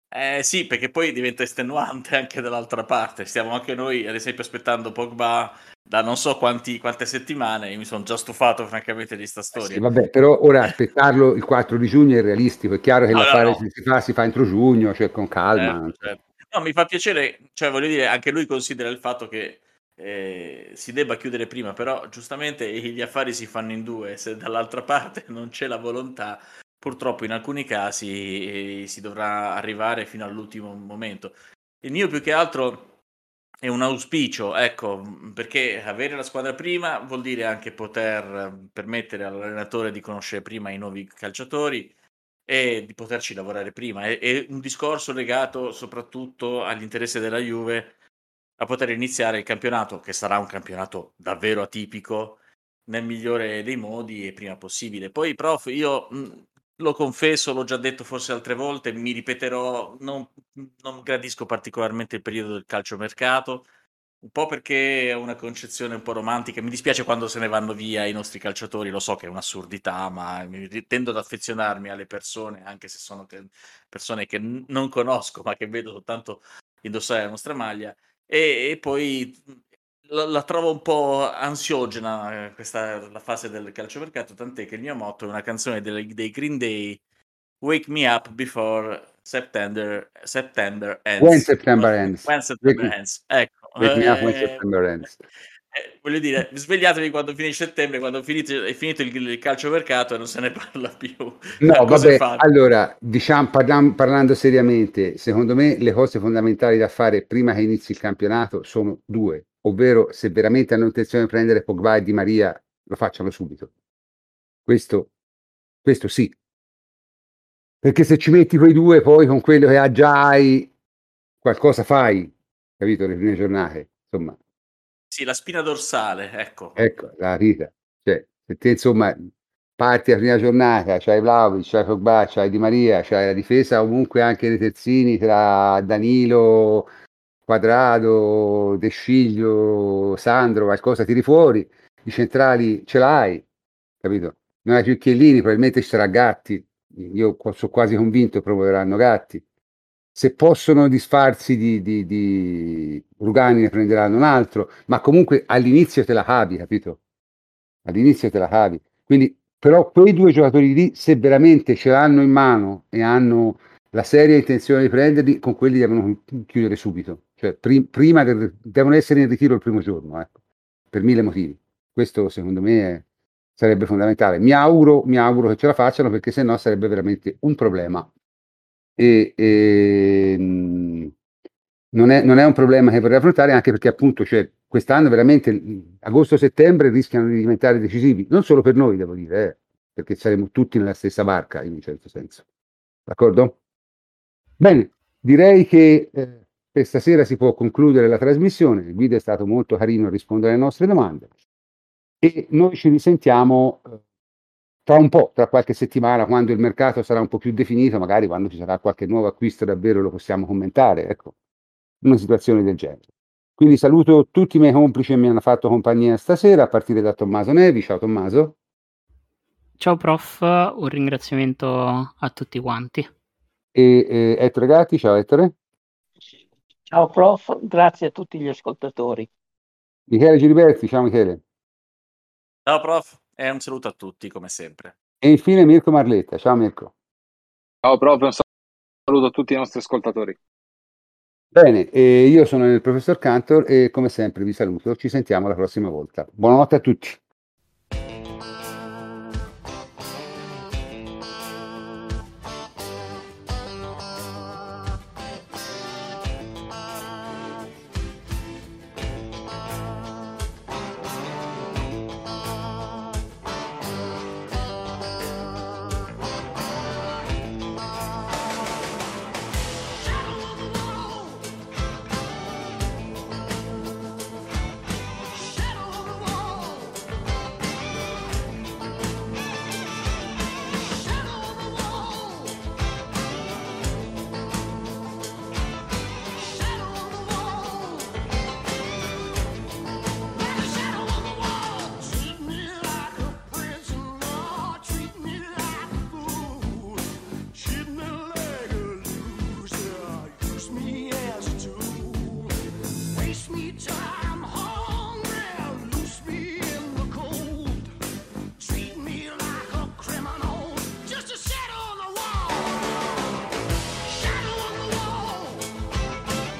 Eh sì, perché poi diventa estenuante anche dall'altra parte. Stiamo anche noi, ad esempio, aspettando Pogba da non so quanti, quante settimane. Io mi sono già stufato, francamente, di sta storia. Eh sì, vabbè, però ora aspettarlo il 4 di giugno è realistico. È chiaro che no, l'affare no, no. si fa, si fa entro giugno, cioè con calma. Certo, certo. No, mi fa piacere, cioè voglio dire, anche lui considera il fatto che eh, si debba chiudere prima, però giustamente gli affari si fanno in due. Se dall'altra parte non c'è la volontà, purtroppo in alcuni casi eh, si dovrà arrivare fino all'ultimo momento. Il mio più che altro è un auspicio, ecco, perché avere la squadra prima vuol dire anche poter permettere all'allenatore di conoscere prima i nuovi calciatori e di poterci lavorare prima. È, è un discorso legato soprattutto all'interesse della Juve a poter iniziare il campionato, che sarà un campionato davvero atipico, nel migliore dei modi e prima possibile. Poi, prof, io mh, lo confesso, l'ho già detto forse altre volte, mi ripeterò, non, non gradisco particolarmente il periodo del calciomercato, un po' perché è una concezione un po' romantica. Mi dispiace quando se ne vanno via i nostri calciatori, lo so che è un'assurdità, ma tendo ad affezionarmi alle persone, anche se sono persone che non conosco, ma che vedo soltanto indossare la nostra maglia. E, e poi la, la, trovo un po' ansiogena eh, questa la fase del calciomercato, tant'è che il mio motto è una canzone dei, dei Green Day, Wake Me Up Before September, September Ends. When September Ends. When September ends. Ecco. Me Up When eh, September Ends. Eh, voglio dire, svegliatevi quando finisce settembre, quando finite, è finito il, il calciomercato e non se ne parla più. No, vabbè, allora, diciamo, parlam, parlando seriamente, secondo me le cose fondamentali da fare prima che inizi il campionato sono due ovvero se veramente hanno intenzione di prendere Pogba e Di Maria, lo facciano subito. Questo, questo sì. Perché se ci metti quei due, poi con quello che ha già hai, qualcosa fai, capito, le prime giornate, insomma. Sì, la spina dorsale, ecco. Ecco, la vita. Cioè, se te, insomma, parti la prima giornata, c'hai Vlaovic, c'hai Pogba, c'hai Di Maria, c'hai la difesa comunque anche dei terzini tra Danilo, Quadrado, De Sciglio, Sandro, qualcosa tiri fuori, i centrali ce l'hai, capito? Non hai più Chiellini, probabilmente ci sarà Gatti, io sono quasi convinto che promuoveranno Gatti. Se possono disfarsi di, di, di Rugani ne prenderanno un altro, ma comunque all'inizio te la cavi, capito? All'inizio te la cavi. Quindi, però quei due giocatori lì, se veramente ce l'hanno in mano e hanno la seria intenzione di prenderli, con quelli devono chiudere subito. Cioè, prim- prima del, devono essere in ritiro il primo giorno, ecco, per mille motivi. Questo secondo me è, sarebbe fondamentale. Mi auguro, mi auguro che ce la facciano perché sennò sarebbe veramente un problema. E, e non, è, non, è, un problema che vorrei affrontare anche perché appunto cioè, quest'anno veramente agosto-settembre rischiano di diventare decisivi, non solo per noi devo dire, eh, perché saremo tutti nella stessa barca in un certo senso. D'accordo? Bene, direi che eh, per stasera si può concludere la trasmissione. Il video è stato molto carino a rispondere alle nostre domande e noi ci risentiamo eh, tra un po', tra qualche settimana, quando il mercato sarà un po' più definito, magari quando ci sarà qualche nuovo acquisto davvero lo possiamo commentare, ecco, una situazione del genere. Quindi saluto tutti i miei complici che mi hanno fatto compagnia stasera, a partire da Tommaso Nevi. Ciao Tommaso. Ciao prof, un ringraziamento a tutti quanti e eh, Ettore Gatti. Ciao Ettore. Ciao prof, grazie a tutti gli ascoltatori. Michele Giliberti, ciao Michele. Ciao prof e un saluto a tutti come sempre. E infine Mirko Marletta, ciao Mirko. Ciao prof, un saluto a tutti i nostri ascoltatori. Bene, io sono il professor Cantor e come sempre vi saluto, ci sentiamo la prossima volta. Buonanotte a tutti.